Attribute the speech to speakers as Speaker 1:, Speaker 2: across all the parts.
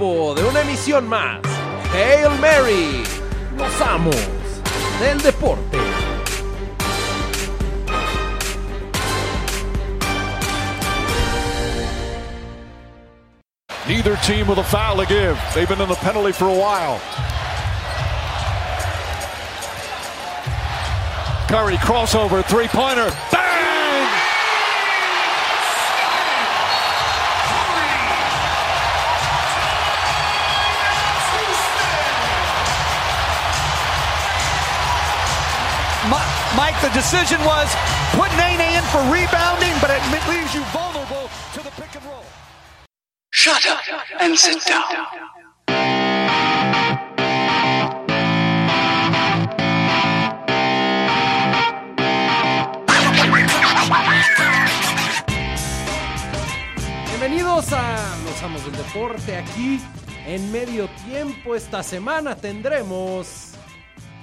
Speaker 1: tiempo de una emisión más. Hail Mary, los amos del deporte.
Speaker 2: Neither team with a foul to give. They've been in the penalty for a while. Curry crossover, three pointer.
Speaker 3: The decision was put Nene in for rebounding, but it leaves you vulnerable to the pick and roll.
Speaker 4: Shut up and sit down.
Speaker 1: Bienvenidos a Los Amos del Deporte. Aquí en medio tiempo esta semana tendremos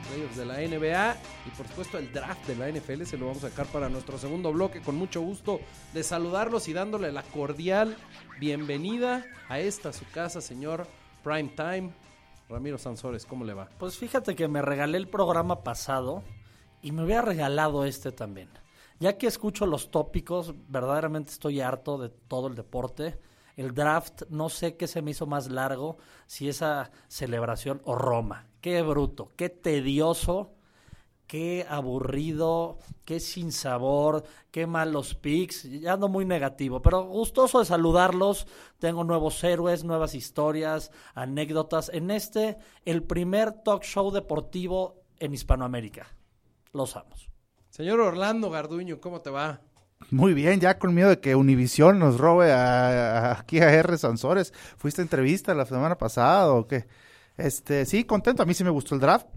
Speaker 1: playoffs de la NBA y por supuesto el draft de la NFL. Se lo vamos a sacar para nuestro segundo bloque. Con mucho gusto de saludarlos y dándole la cordial bienvenida a esta su casa, señor Prime Time. Ramiro Sansores, ¿cómo le va?
Speaker 5: Pues fíjate que me regalé el programa pasado y me hubiera regalado este también. Ya que escucho los tópicos, verdaderamente estoy harto de todo el deporte. El draft, no sé qué se me hizo más largo, si esa celebración o Roma. Qué bruto, qué tedioso, qué aburrido, qué sin sabor, qué malos picks. Ya ando muy negativo, pero gustoso de saludarlos. Tengo nuevos héroes, nuevas historias, anécdotas. En este, el primer talk show deportivo en Hispanoamérica. Los amos.
Speaker 1: Señor Orlando Garduño, ¿cómo te va?
Speaker 6: Muy bien, ya con miedo de que Univisión nos robe a, a- aquí a R. Sansores. ¿Fuiste a entrevista la semana pasada o qué? Este, sí, contento. A mí sí me gustó el draft.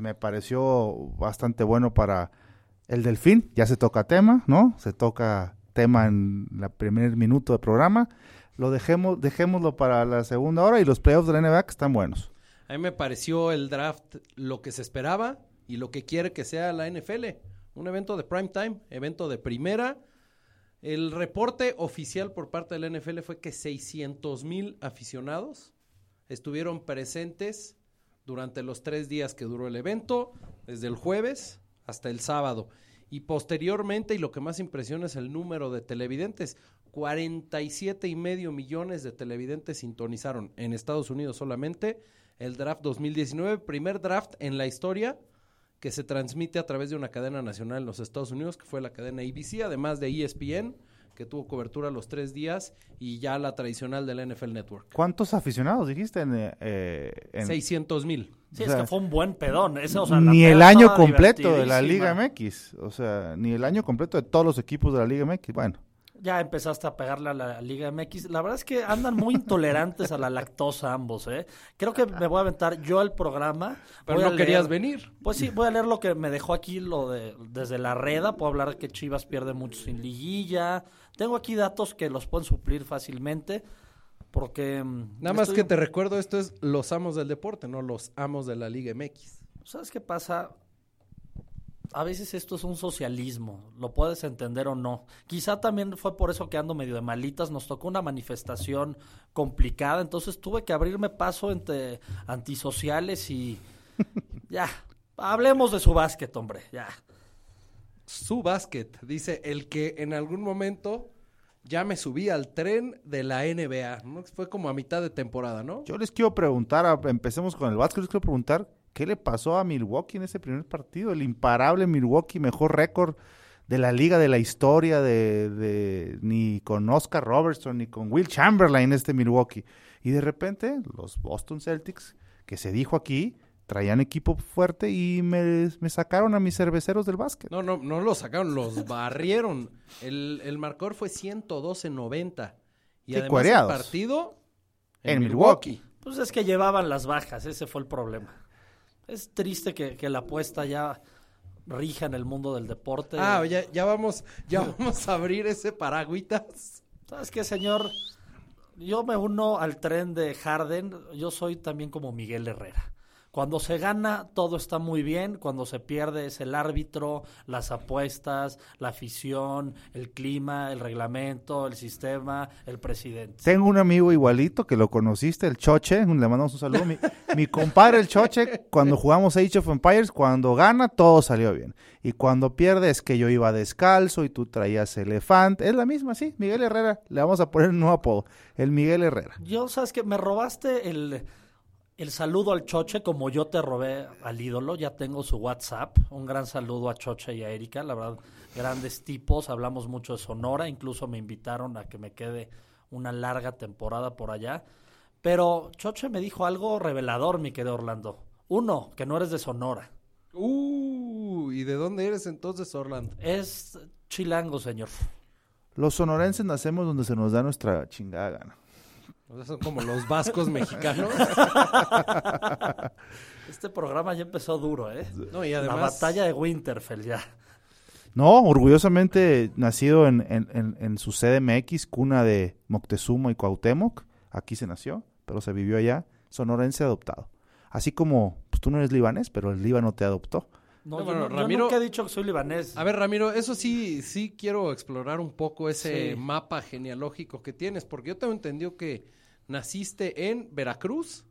Speaker 6: Me pareció bastante bueno para el Delfín. Ya se toca tema, ¿no? Se toca tema en el primer minuto de programa. Lo dejemos, dejémoslo para la segunda hora y los playoffs de la NBA que están buenos.
Speaker 1: A mí me pareció el draft lo que se esperaba y lo que quiere que sea la NFL. Un evento de prime time, evento de primera. El reporte oficial por parte de la NFL fue que 600 mil aficionados estuvieron presentes durante los tres días que duró el evento, desde el jueves hasta el sábado. Y posteriormente, y lo que más impresiona es el número de televidentes, 47 y medio millones de televidentes sintonizaron en Estados Unidos solamente el draft 2019, primer draft en la historia que se transmite a través de una cadena nacional en los Estados Unidos, que fue la cadena ABC, además de ESPN, que tuvo cobertura los tres días, y ya la tradicional de la NFL Network.
Speaker 6: ¿Cuántos aficionados dijiste en, eh, en-
Speaker 1: 600 mil.
Speaker 5: Sí,
Speaker 6: O
Speaker 5: es que fue un buen pedón. Ese, o sea, la
Speaker 6: ni el año completo de la Liga. MX. O sea, ni el año completo de todos los equipos de la Liga MX. Bueno,
Speaker 5: Ya empezaste a pegarle a la Liga MX. La verdad es que andan muy intolerantes a la lactosa ambos, ¿eh? Creo que me voy a aventar yo al programa.
Speaker 1: Pero
Speaker 5: Voy a
Speaker 1: no querías venir.
Speaker 5: Pues sí, voy a leer lo que me dejó aquí lo de desde la reda. Puedo hablar que Chivas pierde mucho sin liguilla. Tengo aquí datos que los pueden suplir fácilmente. Porque. mm,
Speaker 1: Nada más
Speaker 5: estoy-
Speaker 1: que te recuerdo, esto es los amos del deporte, no los amos de la Liga MX.
Speaker 5: ¿Sabes qué pasa? A veces esto es un socialismo, lo puedes entender o no. Quizá también fue por eso que ando medio de malitas, nos tocó una manifestación complicada, entonces tuve que abrirme paso entre antisociales y ya, hablemos de su básquet, hombre, ya.
Speaker 1: Su básquet, dice el que en algún momento ya me subí al tren de la NBA. ¿no? Fue como a mitad de temporada, ¿no?
Speaker 6: Yo les quiero preguntar, a- empecemos con el básquet, les quiero preguntar, ¿qué le pasó a Milwaukee en ese primer partido? El imparable Milwaukee, mejor récord de la liga de la historia, de, de- ni con Oscar Robertson, ni con Will Chamberlain este Milwaukee. Y de repente, los Boston Celtics, que se dijo aquí, traían equipo fuerte y me, me sacaron a mis cerveceros del básquet.
Speaker 1: No, no, no los sacaron, los barrieron. El, el marcador fue 112-90. Y
Speaker 6: Sí,
Speaker 1: además el partido
Speaker 6: En Milwaukee.
Speaker 5: Pues es que llevaban las bajas, ese fue el problema. Es triste que, que la apuesta ya rija en el mundo del deporte.
Speaker 1: Ah, ya, ya vamos, ya vamos a abrir ese paragüitas.
Speaker 5: ¿Sabes qué, señor? Yo me uno al tren de Harden. Yo soy también como Miguel Herrera. Cuando se gana, todo está muy bien. Cuando se pierde, es el árbitro, las apuestas, la afición, el clima, el reglamento, el sistema, el presidente.
Speaker 6: Tengo un amigo igualito que lo conociste, el Choche, le mandamos un saludo. Mi, mi compadre, el Choche, cuando jugamos Age of Empires, cuando gana, todo salió bien. Y cuando pierde, es que yo iba descalzo y tú traías elefante. Es la misma, sí. Miguel Herrera, le vamos a poner un nuevo apodo. El Miguel Herrera.
Speaker 5: Yo, ¿sabes que Me robaste el, el saludo al Choche como yo te robé al ídolo. Ya tengo su WhatsApp. Un gran saludo a Choche y a Erika. La verdad, grandes tipos. Hablamos mucho de Sonora. Incluso me invitaron a que me quede una larga temporada por allá. Pero Choche me dijo algo revelador, mi querido Orlando. Uno, que no eres de Sonora.
Speaker 1: Uh, ¿y de dónde eres entonces, Orlando?
Speaker 5: Es chilango, señor.
Speaker 6: Los sonorenses nacemos donde se nos da nuestra chingada gana.
Speaker 1: O sea, son como los vascos mexicanos.
Speaker 5: Este programa ya empezó duro, ¿eh?
Speaker 1: No, y
Speaker 5: La batalla de Winterfell ya.
Speaker 6: No, orgullosamente nacido en, en, en, en su CDMX, cuna de Moctezuma y Cuauhtémoc. Aquí se nació, pero se vivió allá. Sonorense adoptado. Así como pues, tú no eres libanés, pero el Líbano te adoptó.
Speaker 5: No,
Speaker 1: No,
Speaker 5: yo, no- yo
Speaker 1: Ramiro-
Speaker 5: nunca he dicho que soy libanés.
Speaker 1: A ver, Ramiro, eso sí, sí quiero explorar un poco ese
Speaker 5: Sí.
Speaker 1: mapa genealógico que tienes, porque yo tengo entendido que naciste en Veracruz,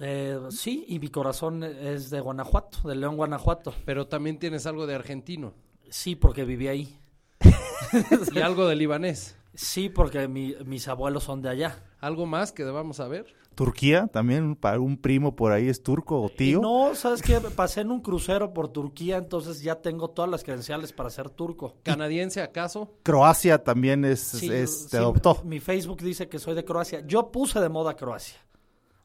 Speaker 5: Eh, sí, y mi corazón es de Guanajuato, de León, Guanajuato.
Speaker 1: pero también tienes algo de argentino
Speaker 5: Sí, porque viví ahí.
Speaker 1: y algo de libanés.
Speaker 5: Sí, porque mi- mis abuelos son de allá.
Speaker 1: ¿Algo más que debamos saber?
Speaker 6: Turquía, también para un primo por ahí es turco o tío.
Speaker 5: Y no, ¿sabes qué? Pasé en un crucero por Turquía, entonces ya tengo todas las credenciales para ser turco.
Speaker 1: ¿Canadiense acaso?
Speaker 6: Croacia también es,
Speaker 5: Sí,
Speaker 6: es- te
Speaker 5: sí,
Speaker 6: adoptó.
Speaker 5: Mi Facebook dice que soy de Croacia. Yo puse de moda Croacia.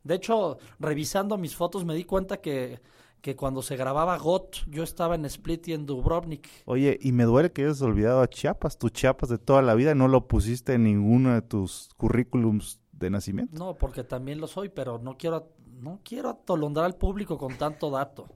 Speaker 5: De hecho, revisando mis fotos me di cuenta que, que cuando se grababa GOT, yo estaba en Split y en Dubrovnik.
Speaker 6: Oye, y me duele que hayas olvidado a Chiapas, tu Chiapas de toda la vida, no lo pusiste en ninguno de tus currículums de nacimiento.
Speaker 5: No, porque también lo soy, pero no quiero, no quiero atolondrar al público con tanto dato.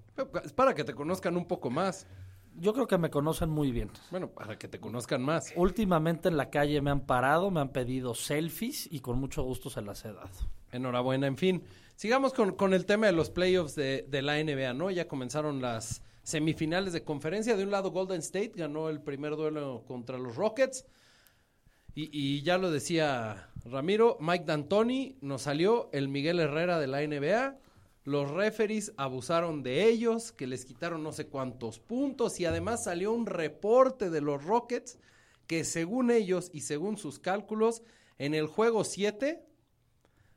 Speaker 1: Es para que te conozcan un poco más.
Speaker 5: Yo creo que me conocen muy bien.
Speaker 1: Bueno, para que te conozcan más.
Speaker 5: Últimamente en la calle me han parado, me han pedido selfies y con mucho gusto se las he dado.
Speaker 1: Enhorabuena, en fin. Sigamos con, con el tema de los playoffs de, de la NBA, ¿no? Ya comenzaron las semifinales de conferencia. De un lado, Golden State ganó el primer duelo contra los Rockets. Y, ya lo decía Ramiro, Mike D'Antoni nos salió el Miguel Herrera de la NBA. Los referees abusaron de ellos, que les quitaron no sé cuántos puntos. Y además salió un reporte de los Rockets que según ellos y según sus cálculos, en el juego 7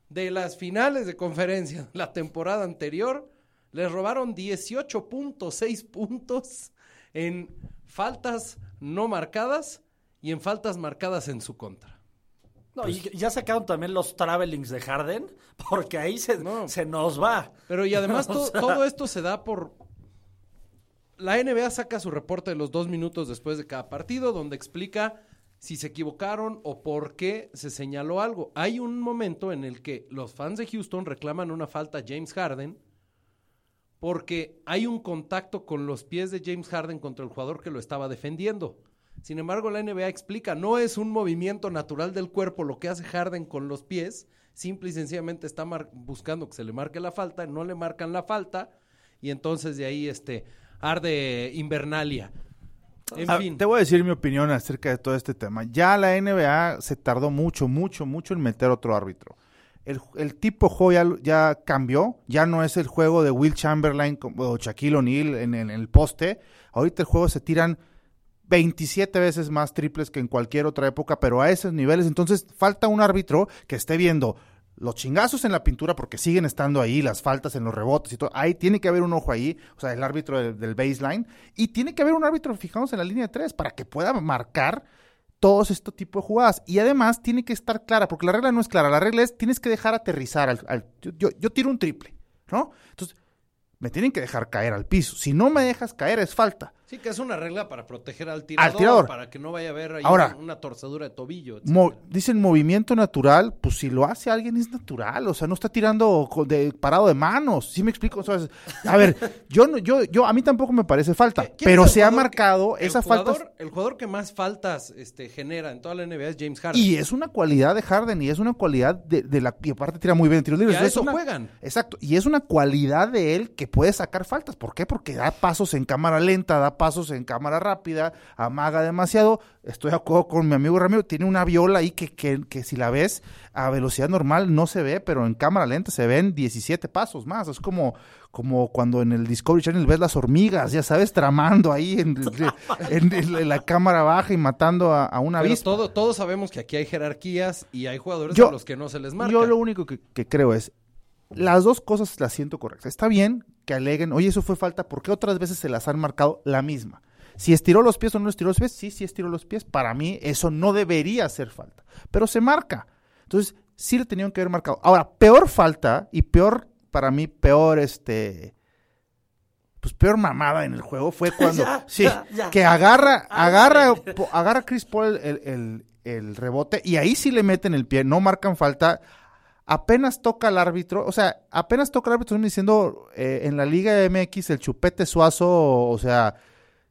Speaker 1: de las finales de conferencia la temporada anterior, les robaron 18.6 puntos en faltas no marcadas y en faltas marcadas en su contra.
Speaker 5: No, y ya sacaron también los travelings de Harden, porque ahí se,
Speaker 1: No.
Speaker 5: se nos va.
Speaker 1: Pero y además to- todo esto se da por... La NBA saca su reporte de los dos minutos después de cada partido, donde explica si se equivocaron o por qué se señaló algo. Hay un momento en el que los fans de Houston reclaman una falta a James Harden porque hay un contacto con los pies de James Harden contra el jugador que lo estaba defendiendo. Sin embargo, la NBA explica, no es un movimiento natural del cuerpo lo que hace Harden con los pies, simple y sencillamente está buscando que se le marque la falta, no le marcan la falta y entonces de ahí este arde Invernalia. En
Speaker 6: Ah,
Speaker 1: fin,
Speaker 6: Te voy a decir mi opinión acerca de todo este tema. Ya la NBA se tardó mucho, mucho, mucho en meter otro árbitro. El, el tipo juego ya, ya cambió, ya no es el juego de Will Chamberlain o Shaquille O'Neal en, en el poste. Ahorita el juego se tiran 27 veces más triples que en cualquier otra época, pero a esos niveles. Entonces falta un árbitro que esté viendo los chingazos en la pintura porque siguen estando ahí, las faltas en los rebotes y todo. Ahí tiene que haber un ojo ahí, o sea, el árbitro del, baseline. Y tiene que haber un árbitro fijados en la línea de tres para que pueda marcar todos este tipo de jugadas. Y además tiene que estar clara, porque la regla no es clara. La regla es tienes que dejar aterrizar al. al- yo, yo- yo tiro un triple, ¿no? Entonces, me tienen que dejar caer al piso. Si no me dejas caer, es falta.
Speaker 1: Sí, que es una regla para proteger al tirador,
Speaker 6: tirador.
Speaker 1: para que no vaya a haber ahí
Speaker 6: Ahora,
Speaker 1: una, una torcedura de tobillo.
Speaker 6: Mo- dicen movimiento natural, pues si lo hace alguien es natural, o sea, no está tirando de, parado de manos, ¿sí me explico? O sea, es- a ver, yo, no- yo, yo, a mí tampoco me parece falta,
Speaker 1: ¿Quién
Speaker 6: pero se ha
Speaker 1: que-
Speaker 6: marcado
Speaker 1: el
Speaker 6: esa falta
Speaker 1: El jugador que más faltas este, genera en toda la NBA es James Harden.
Speaker 6: y es una cualidad de Harden y es una cualidad de, de la y aparte tira muy bien en tiros libres.
Speaker 1: Y a
Speaker 6: es
Speaker 1: eso
Speaker 6: una-
Speaker 1: juegan.
Speaker 6: Exacto, y es una cualidad de él que puede sacar faltas. ¿Por qué? Porque da pasos en cámara lenta, da pasos en cámara rápida, amaga demasiado. Estoy de acuerdo con mi amigo Ramiro, tiene una viola ahí que, que, que si la ves a velocidad normal no se ve, pero en cámara lenta se ven 17 pasos más. Es como, como cuando en el Discovery Channel ves las hormigas, ya sabes, tramando ahí en, en- en- en la cámara baja y matando a, a una avispa.
Speaker 1: todo, todos sabemos que aquí hay jerarquías y hay jugadores
Speaker 6: Yo-
Speaker 1: a los que no se les marca.
Speaker 6: Yo lo único que, que creo es, las dos cosas las siento correctas. Está bien que aleguen, oye, eso fue falta, porque otras veces se las han marcado la misma. Si estiró los pies o no estiró los pies, sí, sí estiró los pies. Para mí eso no debería ser falta, pero se marca. Entonces, sí le tenían que haber marcado. Ahora, peor falta y peor, para mí, peor este... Pues peor mamada en el juego fue cuando...
Speaker 5: Ya,
Speaker 6: sí,
Speaker 5: ya, ya.
Speaker 6: que agarra, agarra, po- agarra a Chris Paul el, el- el rebote y ahí sí le meten el pie, no marcan falta. Apenas toca el árbitro, o sea, apenas toca el árbitro, diciendo eh, en la Liga MX el chupete suazo, o sea,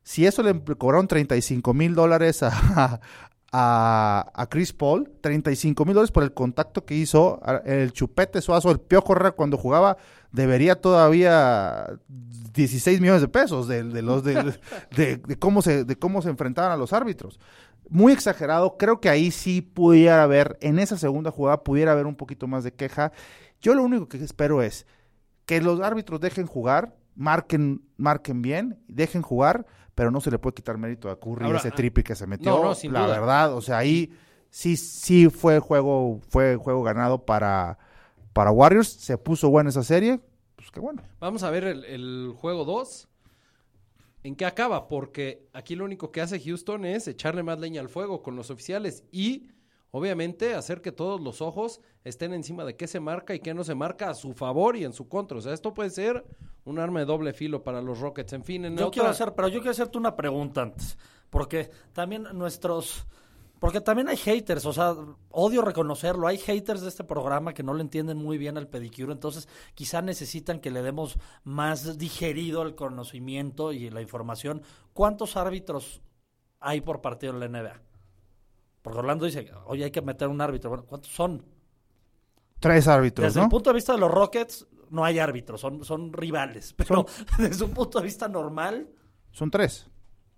Speaker 6: si eso le cobraron 35 mil dólares a, a, a Chris Paul, 35 mil dólares por el contacto que hizo, el chupete suazo, el Piojo Herrera cuando jugaba, debería todavía 16 millones de pesos de, de los de- de cómo se de cómo se enfrentaban a los árbitros. Muy exagerado, creo que ahí sí pudiera haber, en esa segunda jugada pudiera haber un poquito más de queja. Yo lo único que espero es que los árbitros dejen jugar, marquen, marquen bien, dejen jugar, pero no se le puede quitar mérito a Curry
Speaker 1: Ahora,
Speaker 6: ese
Speaker 1: ah,
Speaker 6: triple que se metió.
Speaker 1: no, no, sin
Speaker 6: la
Speaker 1: duda.
Speaker 6: verdad, o sea, ahí sí, sí fue juego, fue juego ganado para, para Warriors. Se puso buena esa serie, pues qué bueno.
Speaker 1: Vamos a ver el, el juego 2. ¿En qué acaba? Porque aquí lo único que hace Houston es echarle más leña al fuego con los oficiales y obviamente hacer que todos los ojos estén encima de qué se marca y qué no se marca a su favor y en su contra. O sea, esto puede ser un arma de doble filo para los Rockets. En fin, en
Speaker 5: Yo
Speaker 1: otra-
Speaker 5: quiero hacer, pero yo quiero hacerte una pregunta antes, porque también nuestros, porque también hay haters, o sea, odio reconocerlo, hay haters de este programa que no le entienden muy bien al pedicure, entonces quizá necesitan que le demos más digerido el conocimiento y la información. ¿Cuántos árbitros hay por partido en la NBA? Porque Orlando dice, oye, hay que meter un árbitro. Bueno, ¿cuántos son?
Speaker 6: Tres árbitros,
Speaker 5: Desde
Speaker 6: ¿no?
Speaker 5: el punto de vista de los Rockets, no hay árbitros, son, son rivales. Pero desde un punto de vista normal,
Speaker 6: Son tres.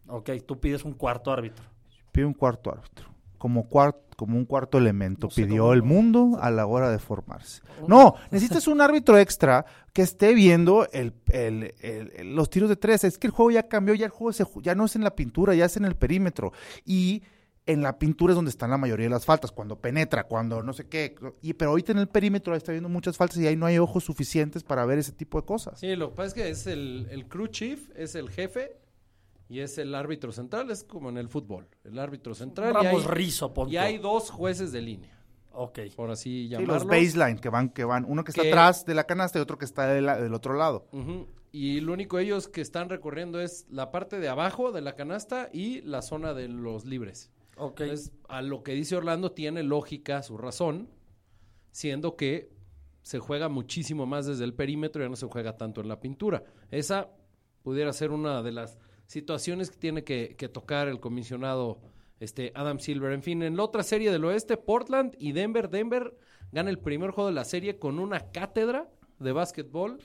Speaker 5: ok, tú pides un cuarto árbitro.
Speaker 6: Pide un cuarto árbitro. Como, como un cuarto elemento
Speaker 5: No sé
Speaker 6: pidió
Speaker 5: cómo-
Speaker 6: el mundo a la hora de formarse. No, necesitas un árbitro extra que esté viendo el, el- el- el- los tiros de tres. Es que el juego ya cambió, ya el juego se ya no es en la pintura, ya es en el perímetro. Y en la pintura es donde están la mayoría de las faltas, cuando penetra, cuando no sé qué. Y, pero ahorita en el perímetro ahí está viendo muchas faltas y ahí no hay ojos suficientes para ver ese tipo de cosas.
Speaker 1: Sí, lo que pasa es que es el, el crew chief, es el jefe y es el árbitro central, es como en el fútbol. El árbitro central y hay,
Speaker 5: Ramos Rizo, punto.
Speaker 1: y hay dos jueces de línea,
Speaker 5: Ok.
Speaker 1: por así
Speaker 6: Sí,
Speaker 1: llamarlo.
Speaker 6: los baseline que van, que van, uno que está
Speaker 1: Que-
Speaker 6: atrás de la canasta y otro que está de la- del otro lado.
Speaker 1: Y lo único ellos que están recorriendo es la parte de abajo de la canasta y la zona de los libres.
Speaker 5: Ok.
Speaker 1: Entonces, a lo que dice Orlando tiene lógica su razón, siendo que se juega muchísimo más desde el perímetro y ya no se juega tanto en la pintura. Esa pudiera ser una de las situaciones que tiene que, que tocar el comisionado este, Adam Silver. En fin, en la otra serie del oeste, Portland y Denver. Denver gana el primer juego de la serie con una cátedra de básquetbol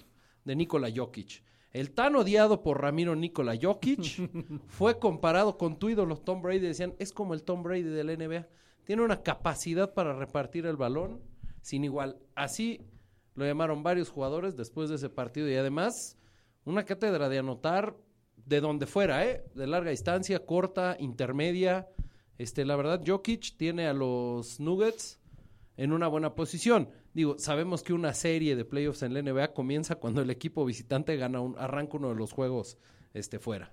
Speaker 1: de Nikola Jokic. El tan odiado por Ramiro Nikola Jokic fue comparado con tu ídolo Tom Brady. Decían, es como el Tom Brady de la NBA. Tiene una capacidad para repartir el balón sin igual. Así lo llamaron varios jugadores después de ese partido y además una cátedra de anotar de donde fuera, ¿eh? De larga distancia, corta, intermedia. Este, la verdad, Jokic tiene a los Nuggets en una buena posición. Digo, sabemos que una serie de playoffs en la NBA comienza cuando el equipo visitante gana un, arranca uno de los juegos este, fuera.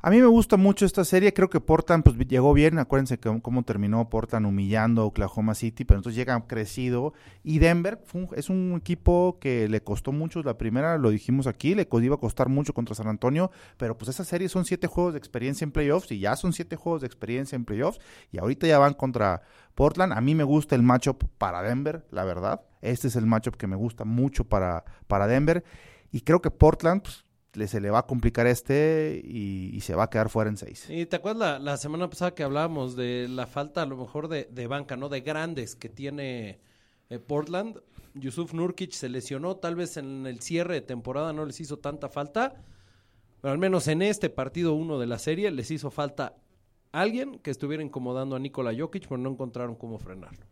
Speaker 6: A mí me gusta mucho esta serie, creo que Portland pues llegó bien, acuérdense cómo terminó Portland humillando a Oklahoma City, pero entonces llega crecido y Denver es un equipo que le costó mucho, la primera lo dijimos aquí, le iba a costar mucho contra San Antonio, pero pues esa serie son siete juegos de experiencia en playoffs y ya son siete juegos de experiencia en playoffs y ahorita ya van contra Portland, a mí me gusta el matchup para Denver, la verdad, este es el matchup que me gusta mucho para, para Denver y creo que Portland pues, se le va a complicar este y, y se va a quedar fuera en seis.
Speaker 1: Y te acuerdas la, la semana pasada que hablábamos de la falta a lo mejor de, de banca, ¿no? De grandes que tiene eh, Portland. Yusuf Nurkic se lesionó, tal vez en el cierre de temporada no les hizo tanta falta, pero al menos en este partido uno de la serie les hizo falta alguien que estuviera incomodando a Nikola Jokic, pero no encontraron cómo frenarlo.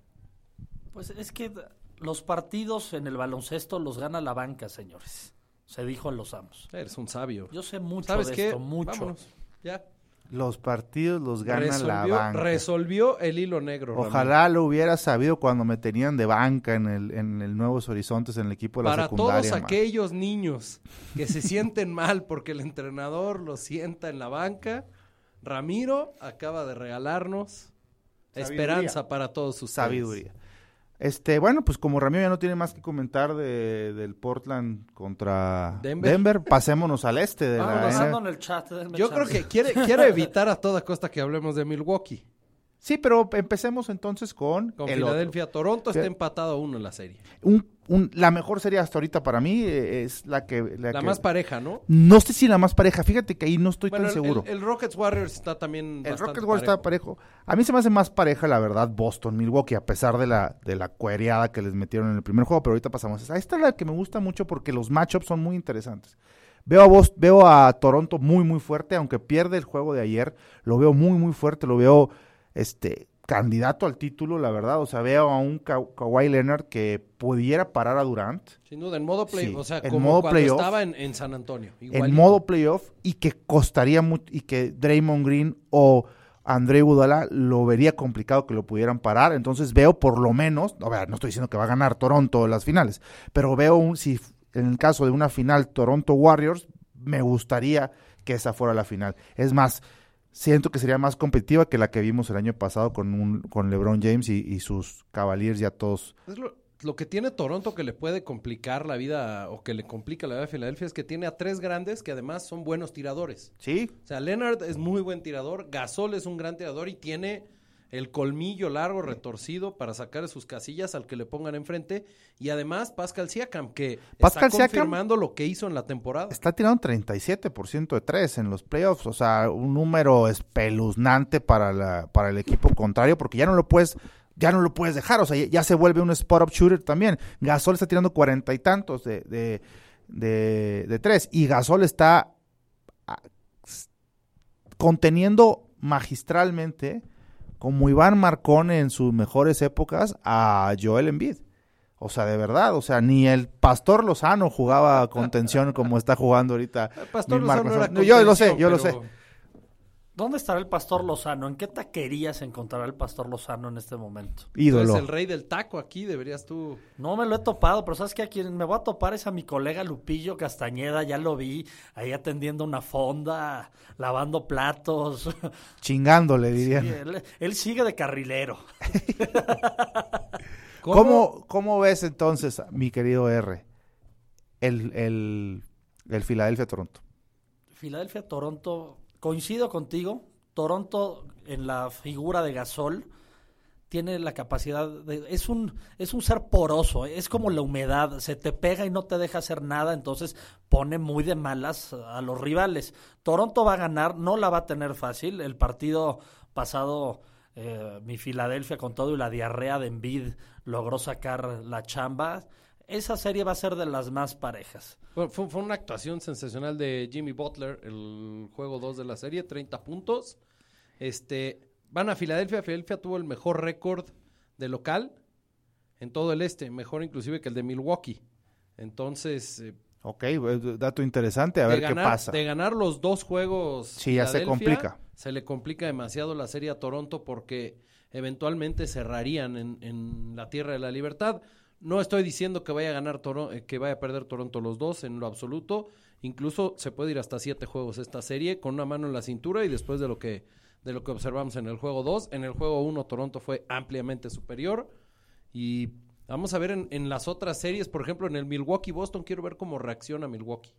Speaker 5: Pues es que los partidos en el baloncesto los gana la banca, señores. Se dijo en los amos.
Speaker 1: Eres un sabio.
Speaker 5: Yo sé mucho
Speaker 1: ¿Sabes
Speaker 5: de
Speaker 1: qué?
Speaker 5: esto, mucho.
Speaker 1: Vámonos. Ya.
Speaker 6: Los partidos los gana la
Speaker 1: Resolvió,
Speaker 6: banca.
Speaker 1: resolvió el hilo negro. Ramiro.
Speaker 6: Ojalá lo hubiera sabido cuando me tenían de banca en el, en el Nuevos Horizontes, en el equipo de la
Speaker 1: Para
Speaker 6: secundaria.
Speaker 1: todos
Speaker 6: man.
Speaker 1: aquellos niños que se sienten mal porque el entrenador los sienta en la banca, Ramiro acaba de regalarnos
Speaker 6: Sabiduría.
Speaker 1: esperanza para todos ustedes.
Speaker 6: Sabiduría. Este, bueno, pues como Ramiro ya no tiene más que comentar de, del Portland contra
Speaker 1: Denver.
Speaker 6: Denver, pasémonos al este de
Speaker 5: Vámonos,
Speaker 6: la
Speaker 5: en el chat. denme
Speaker 1: Yo creo que quiere, quiere evitar a toda costa que hablemos de Milwaukee.
Speaker 6: Sí, pero empecemos entonces con,
Speaker 1: Con
Speaker 6: el otro.
Speaker 1: Filadelfia, Toronto está empatado a uno en la serie.
Speaker 6: Un, un- la mejor serie hasta ahorita para mí eh, es la que... La,
Speaker 1: La
Speaker 6: que-
Speaker 1: más pareja, ¿no?
Speaker 6: No sé si la más pareja, fíjate que ahí no estoy
Speaker 1: Bueno,
Speaker 6: tan
Speaker 1: el,
Speaker 6: seguro.
Speaker 1: el- el Rockets Warriors está también
Speaker 6: El Rockets Warriors está parejo. A mí se me hace más pareja, la verdad, Boston, Milwaukee, a pesar de la, de la cuereada que les metieron en el primer juego, pero ahorita pasamos. a Esta es la que me gusta mucho porque los matchups son muy interesantes. Veo a, Boston, veo a Toronto muy, muy fuerte, aunque pierde el juego de ayer, lo veo muy, muy fuerte, lo veo este candidato al título, la verdad. O sea, veo a un Ka- Kawhi Leonard que pudiera parar a Durant
Speaker 1: Sin duda, en modo play,
Speaker 6: Sí,
Speaker 1: o sea,
Speaker 6: en
Speaker 1: como
Speaker 6: modo
Speaker 1: cuando
Speaker 6: playoff.
Speaker 1: estaba en, en San Antonio.
Speaker 6: en modo playoff y que costaría mucho y que Draymond Green o André Budala lo vería complicado que lo pudieran parar. Entonces veo por lo menos, a ver, no estoy diciendo que va a ganar Toronto las finales, pero veo un, si en el caso de una final Toronto Warriors, me gustaría que esa fuera la final. Es más, siento que sería más competitiva que la que vimos el año pasado con, un, con LeBron James y, y sus Cavaliers ya todos.
Speaker 1: Es lo, lo que tiene Toronto que le puede complicar la vida o que le complica la vida a Filadelfia es que tiene a tres grandes que además son buenos tiradores.
Speaker 6: Sí,
Speaker 1: O sea, Leonard es muy buen tirador, Gasol es un gran tirador y tiene el colmillo largo, retorcido para sacar de sus casillas al que le pongan enfrente. Y además Pascal Siakam, que
Speaker 6: Pascal
Speaker 1: está
Speaker 6: Siakam-
Speaker 1: confirmando lo que hizo en la temporada.
Speaker 6: Está tirando 37% de tres en los playoffs, o sea, un número espeluznante para, la, para el equipo contrario, porque ya no lo puedes, ya no lo puedes dejar, o sea, ya, se vuelve un spot-up shooter también. Gasol está tirando cuarenta y tantos de, de, de, de tres, y Gasol está ah, conteniendo magistralmente, como Iván Marcone en sus mejores épocas, a Joel Embiid. O sea, de verdad, o sea, ni el Pastor Lozano jugaba contención como está jugando ahorita.
Speaker 1: El Pastor Lozano era.
Speaker 6: Yo lo sé, yo lo sé.
Speaker 5: ¿Dónde estará el Pastor Lozano? ¿En qué taquería se encontrará el Pastor Lozano en este momento?
Speaker 6: Ídolo.
Speaker 1: eres el rey del taco aquí, deberías tú...
Speaker 5: No me lo he topado, pero ¿sabes qué? A quien me voy a topar es a mi colega Lupillo Castañeda, ya lo vi ahí atendiendo una fonda, lavando platos.
Speaker 6: Chingándole,
Speaker 5: Sí,
Speaker 6: dirían.
Speaker 5: él, él sigue de carrilero.
Speaker 6: ¿Cómo, ¿Cómo ves entonces, mi querido R, el, el, el Filadelfia-Toronto?
Speaker 5: Filadelfia, Toronto, coincido contigo. Toronto en la figura de Gasol tiene la capacidad de es un es un ser poroso, es como la humedad, se te pega y no te deja hacer nada, entonces pone muy de malas a los rivales. Toronto va a ganar, no la va a tener fácil. El partido pasado eh, mi Filadelfia con todo y la diarrea de Embiid logró sacar la chamba. Esa serie va a ser de las más parejas.
Speaker 1: Bueno, fue, fue una actuación sensacional de Jimmy Butler, el juego 2 de la serie, 30 puntos. Este, van a Filadelfia. Filadelfia tuvo el mejor récord de local en todo el este, mejor inclusive que el de Milwaukee. Entonces, eh,
Speaker 6: Ok, eh, dato interesante, a ver
Speaker 1: ganar,
Speaker 6: qué pasa.
Speaker 1: De ganar los dos juegos.
Speaker 6: Sí, ya se complica.
Speaker 1: Se le complica demasiado la serie a Toronto porque eventualmente cerrarían en, en la Tierra de la Libertad. No estoy diciendo que vaya a ganar Toro- eh, que vaya a perder Toronto los dos en lo absoluto. Incluso se puede ir hasta siete juegos esta serie con una mano en la cintura y después de lo que, de lo que observamos en el juego 2. En el juego 1 Toronto fue ampliamente superior. Y vamos a ver en, en las otras series, por ejemplo en el Milwaukee-Boston, quiero ver cómo reacciona Milwaukee.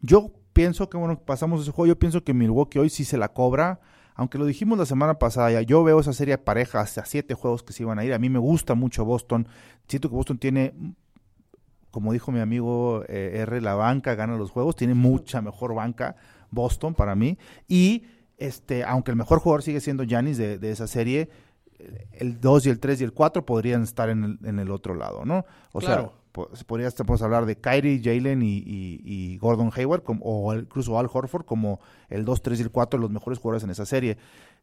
Speaker 6: Yo pienso que, bueno, pasamos ese juego. Yo pienso que Milwaukee hoy sí se la cobra. Aunque lo dijimos la semana pasada, ya yo veo esa serie de pareja hasta siete juegos que se iban a ir. A mí me gusta mucho Boston. Siento que Boston tiene, como dijo mi amigo eh, R, la banca gana los juegos. Tiene mucha mejor banca Boston para mí. Y este, aunque el mejor jugador sigue siendo Giannis de, de esa serie, el 2 y el 3 y el 4 podrían estar en el, en el otro lado, ¿no? O
Speaker 1: Claro.
Speaker 6: sea, po- podrías podemos hablar de Kyrie, Jalen y, y- y Gordon Hayward, como, o incluso Al Horford como el 2, 3 y el 4, los mejores jugadores en esa serie.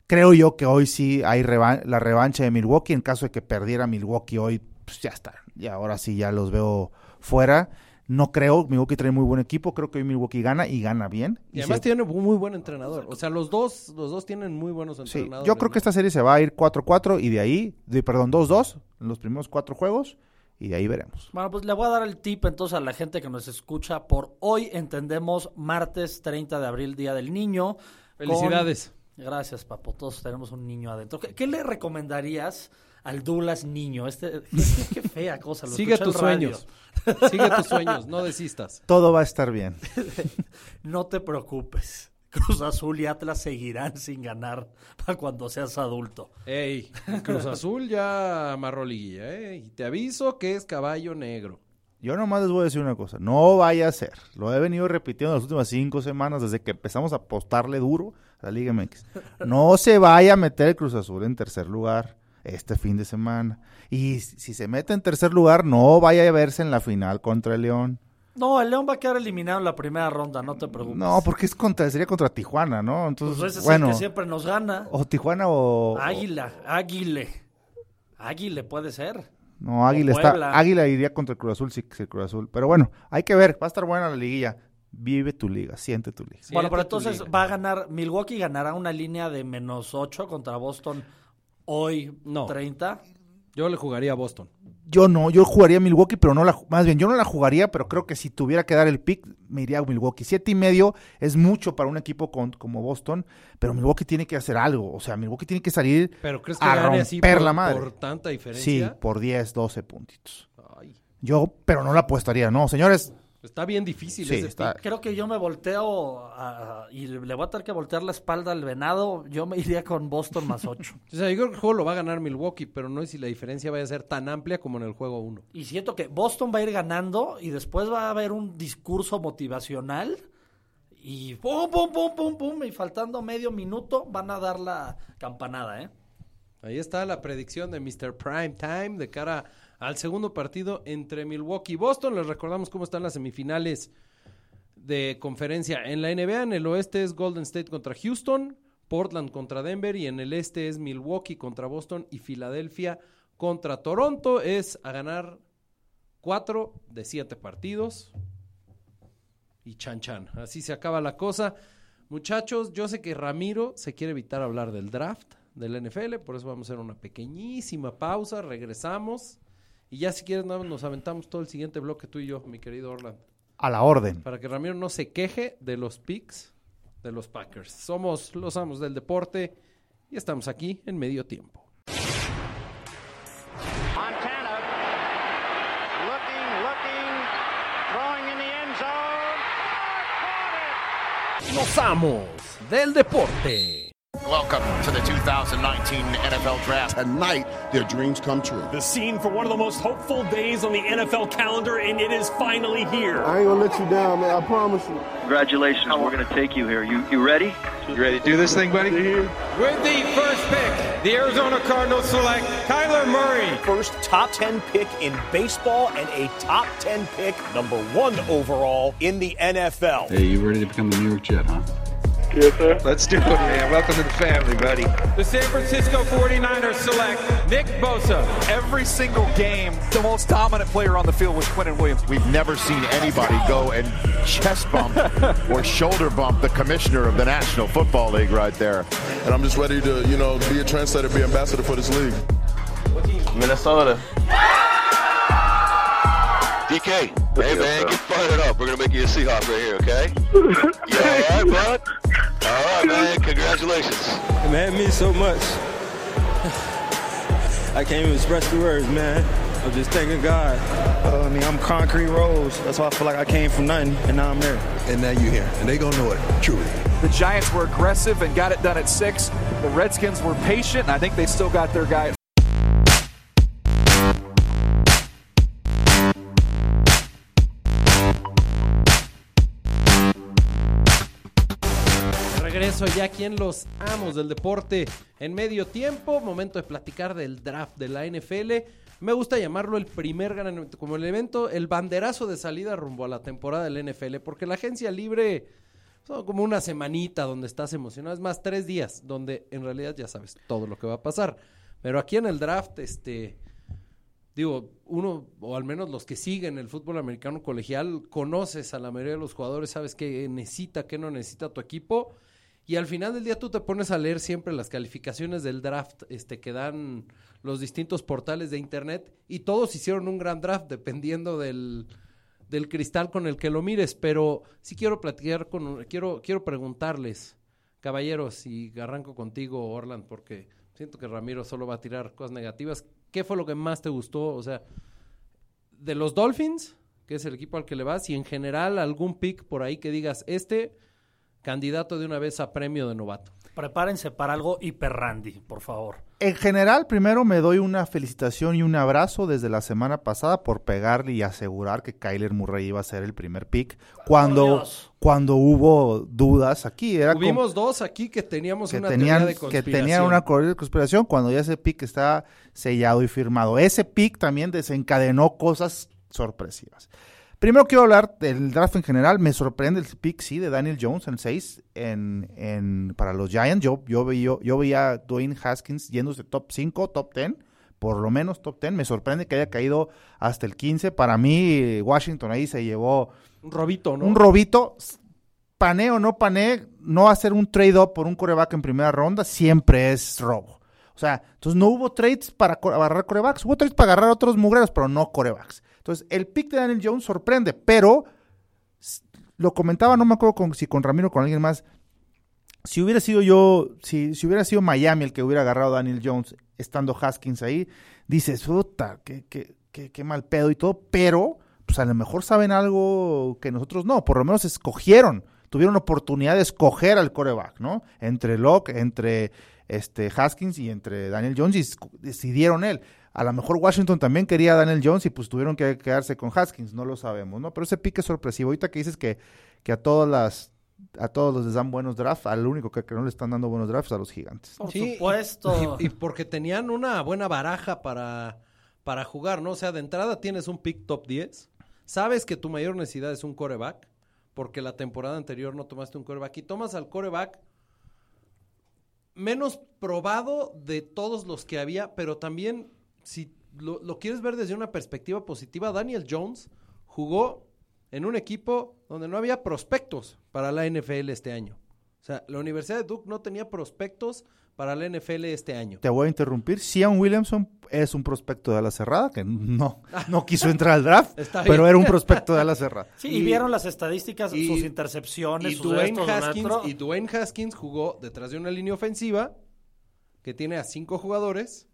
Speaker 6: Creo yo que hoy sí hay revan- la revancha de Milwaukee. En caso de que perdiera Milwaukee hoy, pues ya está. Y ahora sí ya los veo fuera. No creo, Milwaukee trae muy buen equipo. Creo que hoy Milwaukee gana y gana bien.
Speaker 1: Y además tiene un muy buen entrenador. O sea, los dos, los dos tienen muy buenos
Speaker 6: Sí,
Speaker 1: entrenadores.
Speaker 6: yo creo que esta serie se va a ir 4-4 y de ahí, de, perdón, 2-2 en los primeros cuatro juegos y de ahí veremos.
Speaker 5: Bueno, pues le voy a dar el tip entonces a la gente que nos escucha. Por hoy entendemos martes 30 de abril, Día del Niño. con-
Speaker 1: Felicidades.
Speaker 5: Gracias, papo. Todos tenemos un niño adentro. ¿Qué, qué le recomendarías al Dulas niño? Este, qué, qué fea cosa. Lo
Speaker 1: Sigue tus sueños. Sigue tus sueños, no desistas.
Speaker 6: Todo va a estar bien.
Speaker 5: No te preocupes. Cruz Azul y Atlas seguirán sin ganar para cuando seas adulto.
Speaker 1: Ey, Cruz Azul ya amarró liguilla, ¿eh? Y te aviso que es caballo negro.
Speaker 6: Yo nomás les voy a decir una cosa, no vaya a ser. Lo he venido repitiendo las últimas cinco semanas desde que empezamos a apostarle duro a la Liga MX. No se vaya a meter el Cruz Azul en tercer lugar este fin de semana. Y si se mete en tercer lugar, no vaya a verse en la final contra el León.
Speaker 5: No, el León va a quedar eliminado en la primera ronda, no te preocupes.
Speaker 6: No, porque es contra, sería contra Tijuana, ¿no? Entonces,
Speaker 5: Pues ese es
Speaker 6: bueno,
Speaker 5: el que siempre nos gana.
Speaker 6: o Tijuana o...
Speaker 5: Águila, Águile. Águile puede ser.
Speaker 6: No, Águila está. Águila iría contra el Cruz Azul, sí, el Cruz Azul. Pero bueno, hay que ver, va a estar buena la liguilla. Vive tu liga, siente tu liga.
Speaker 5: bueno, pero entonces
Speaker 1: liga.
Speaker 5: va a ganar, Milwaukee ganará una línea de menos 8 contra Boston hoy
Speaker 1: No.
Speaker 5: 30.
Speaker 1: Yo le jugaría a Boston.
Speaker 6: Yo no, yo jugaría Milwaukee, pero no la, más bien, yo no la jugaría, pero creo que si tuviera que dar el pick, me iría a Milwaukee. Siete y medio es mucho para un equipo con- como Boston, pero Milwaukee tiene que hacer algo. O sea, Milwaukee tiene que salir
Speaker 1: Pero crees que
Speaker 6: a
Speaker 1: gane así
Speaker 6: romper
Speaker 1: por,
Speaker 6: la madre.
Speaker 1: por tanta
Speaker 6: Sí,
Speaker 1: diferencia.
Speaker 6: por 10, 12 puntitos.
Speaker 1: Ay,
Speaker 6: Yo, pero no la apostaría, no, señores.
Speaker 1: Está bien difícil
Speaker 6: Sí,
Speaker 1: ese
Speaker 6: está,
Speaker 5: Creo que yo me volteo a- y le voy a tener que voltear la espalda al venado. Yo me iría con Boston más 8.
Speaker 1: O sea, yo creo que el juego lo va a ganar Milwaukee, pero no sé si la diferencia vaya a ser tan amplia como en el juego 1.
Speaker 5: Y siento que Boston va a ir ganando y después va a haber un discurso motivacional y pum, pum, pum, pum, pum, y faltando medio minuto van a dar la campanada, ¿eh?
Speaker 1: Ahí está la predicción de Mr. Prime Time de cara al segundo partido entre Milwaukee y Boston. Les recordamos cómo están las semifinales de conferencia en la NBA. En el oeste es Golden State contra Houston, Portland contra Denver y en el este es Milwaukee contra Boston y Filadelfia contra Toronto. Es a ganar cuatro de siete partidos. Y chan chan. Así se acaba la cosa. Muchachos, yo sé que Ramiro se quiere evitar hablar del draft del NFL, por eso vamos a hacer una pequeñísima pausa, regresamos y ya si quieres no, nos aventamos todo el siguiente bloque tú y yo, mi querido Orlando,
Speaker 6: a la orden.
Speaker 1: para que Ramiro no se queje de los picks de los Packers. Somos los amos del deporte y estamos aquí en medio tiempo.
Speaker 7: Montana looking, looking, throwing in the end zone. Caught it!
Speaker 1: Los amos del deporte.
Speaker 8: Welcome to the 2019 NFL Draft.
Speaker 9: Tonight, their dreams come true.
Speaker 10: The scene for one of the most hopeful days on the NFL calendar, and it is finally here.
Speaker 9: I ain't gonna let you down, man. I promise you.
Speaker 11: Congratulations, we're going to take you here. You you ready?
Speaker 3: You ready to do this thing, buddy?
Speaker 7: With the first pick, the Arizona Cardinals select Kyler Murray.
Speaker 10: First top 10 pick in baseball and a top 10 pick, number one overall in the NFL.
Speaker 12: Hey, you ready to become the New York Jet, huh?
Speaker 9: Yes, sir.
Speaker 3: Let's do it, man. Welcome to the family, buddy.
Speaker 7: The San Francisco 49ers select Nick Bosa.
Speaker 3: Every single game, the most dominant player on the field was Quentin Williams.
Speaker 8: We've never seen anybody go and chest bump or shoulder bump the commissioner of the National Football League right there.
Speaker 9: And I'm just ready to, you know, be a translator, be ambassador for this league.
Speaker 11: Minnesota.
Speaker 8: DK,
Speaker 13: Hey man, get fired up. We're gonna make you a Seahawk right here, okay? You all right, bud? All right, man. Congratulations.
Speaker 7: Man, it means so much. I can't even express the words, man. I'm just thanking God.
Speaker 14: Uh, I mean, I'm concrete rose. That's why I feel like I came from nothing, and now I'm there.
Speaker 15: And now you're here, and they gonna know it, truly.
Speaker 16: The Giants were aggressive and got it done at six. The Redskins were patient, and I think they still got their guy at
Speaker 1: Regreso ya aquí en los amos del deporte en medio tiempo. Momento de platicar del draft de la NFL. Me gusta llamarlo el primer gran como el evento, el banderazo de salida rumbo a la temporada del NFL, porque la agencia libre son como una semanita donde estás emocionado, es más, tres días, donde en realidad ya sabes todo lo que va a pasar. Pero aquí en el draft, este, digo, uno, o al menos los que siguen el fútbol americano colegial, conoces a la mayoría de los jugadores, sabes qué necesita, qué no necesita tu equipo. Y al final del día tú te pones a leer siempre las calificaciones del draft este, que dan los distintos portales de internet y todos hicieron un gran draft dependiendo del, del cristal con el que lo mires. Pero sí quiero platicar con, quiero, quiero preguntarles, caballeros, y arranco contigo, Orland, porque siento que Ramiro solo va a tirar cosas negativas. ¿Qué fue lo que más te gustó? O sea, de los Dolphins, que es el equipo al que le vas, y en general algún pick por ahí que digas, este candidato de una vez a premio de novato.
Speaker 5: Prepárense para algo hiper Randy, por favor.
Speaker 6: En general, primero me doy una felicitación y un abrazo desde la semana pasada por pegarle y asegurar que Kyler Murray iba a ser el primer pick cuando, cuando hubo dudas aquí. Era
Speaker 1: Tuvimos dos aquí que teníamos
Speaker 6: que
Speaker 1: una
Speaker 6: tenían,
Speaker 1: teoría de conspiración.
Speaker 6: Que tenían una teoría de conspiración cuando ya ese pick está sellado y firmado. Ese pick también desencadenó cosas sorpresivas. Primero quiero hablar del draft en general. Me sorprende el pick, sí, de Daniel Jones en 6 en, en, para los Giants. Yo, yo, veía, yo veía a Dwayne Haskins yéndose top 5, top 10, por lo menos top 10. Me sorprende que haya caído hasta el 15. Para mí, Washington ahí se llevó...
Speaker 1: Un robito, ¿no?
Speaker 6: Un robito. Pané o no pané, no hacer un trade-up por un coreback en primera ronda siempre es robo. O sea, entonces no hubo trades para agarrar corebacks. Hubo trades para agarrar otros mugreros, pero no corebacks. Entonces, el pick de Daniel Jones sorprende, pero lo comentaba, no me acuerdo con, si con Ramiro o con alguien más. Si hubiera sido yo, si, si hubiera sido Miami el que hubiera agarrado a Daniel Jones estando Haskins ahí, dices, puta, qué, qué, qué, qué mal pedo y todo, pero pues a lo mejor saben algo que nosotros no, por lo menos escogieron, tuvieron oportunidad de escoger al coreback, ¿no? Entre Locke, entre este Haskins y entre Daniel Jones y decidieron él. A lo mejor Washington también quería a Daniel Jones y pues tuvieron que quedarse con Haskins, no lo sabemos, ¿no? Pero ese pique es sorpresivo. Ahorita que dices que, que a todas las a todos los les dan buenos drafts, al único que, que no le están dando buenos drafts a los gigantes.
Speaker 5: Por
Speaker 1: Sí,
Speaker 5: supuesto.
Speaker 1: Y, y porque tenían una buena baraja para, para jugar, ¿no? O sea, de entrada tienes un pick top 10. Sabes que tu mayor necesidad es un coreback, porque la temporada anterior no tomaste un coreback. Y tomas al coreback menos probado de todos los que había, pero también, si lo, lo quieres ver desde una perspectiva positiva, Daniel Jones jugó en un equipo donde no había prospectos para la NFL este año. O sea, la Universidad de Duke no tenía prospectos para la NFL este año.
Speaker 6: Te voy a interrumpir. Sian Williamson es un prospecto de ala cerrada que no, no quiso entrar al draft,
Speaker 1: Está
Speaker 6: pero era un prospecto de ala cerrada.
Speaker 5: Sí, y, vieron las estadísticas,
Speaker 1: y-
Speaker 5: sus intercepciones,
Speaker 1: Y
Speaker 5: sus
Speaker 1: Dwayne,
Speaker 5: estos,
Speaker 1: Haskins, y Dwayne Haskins jugó detrás de una línea ofensiva que tiene a cinco jugadores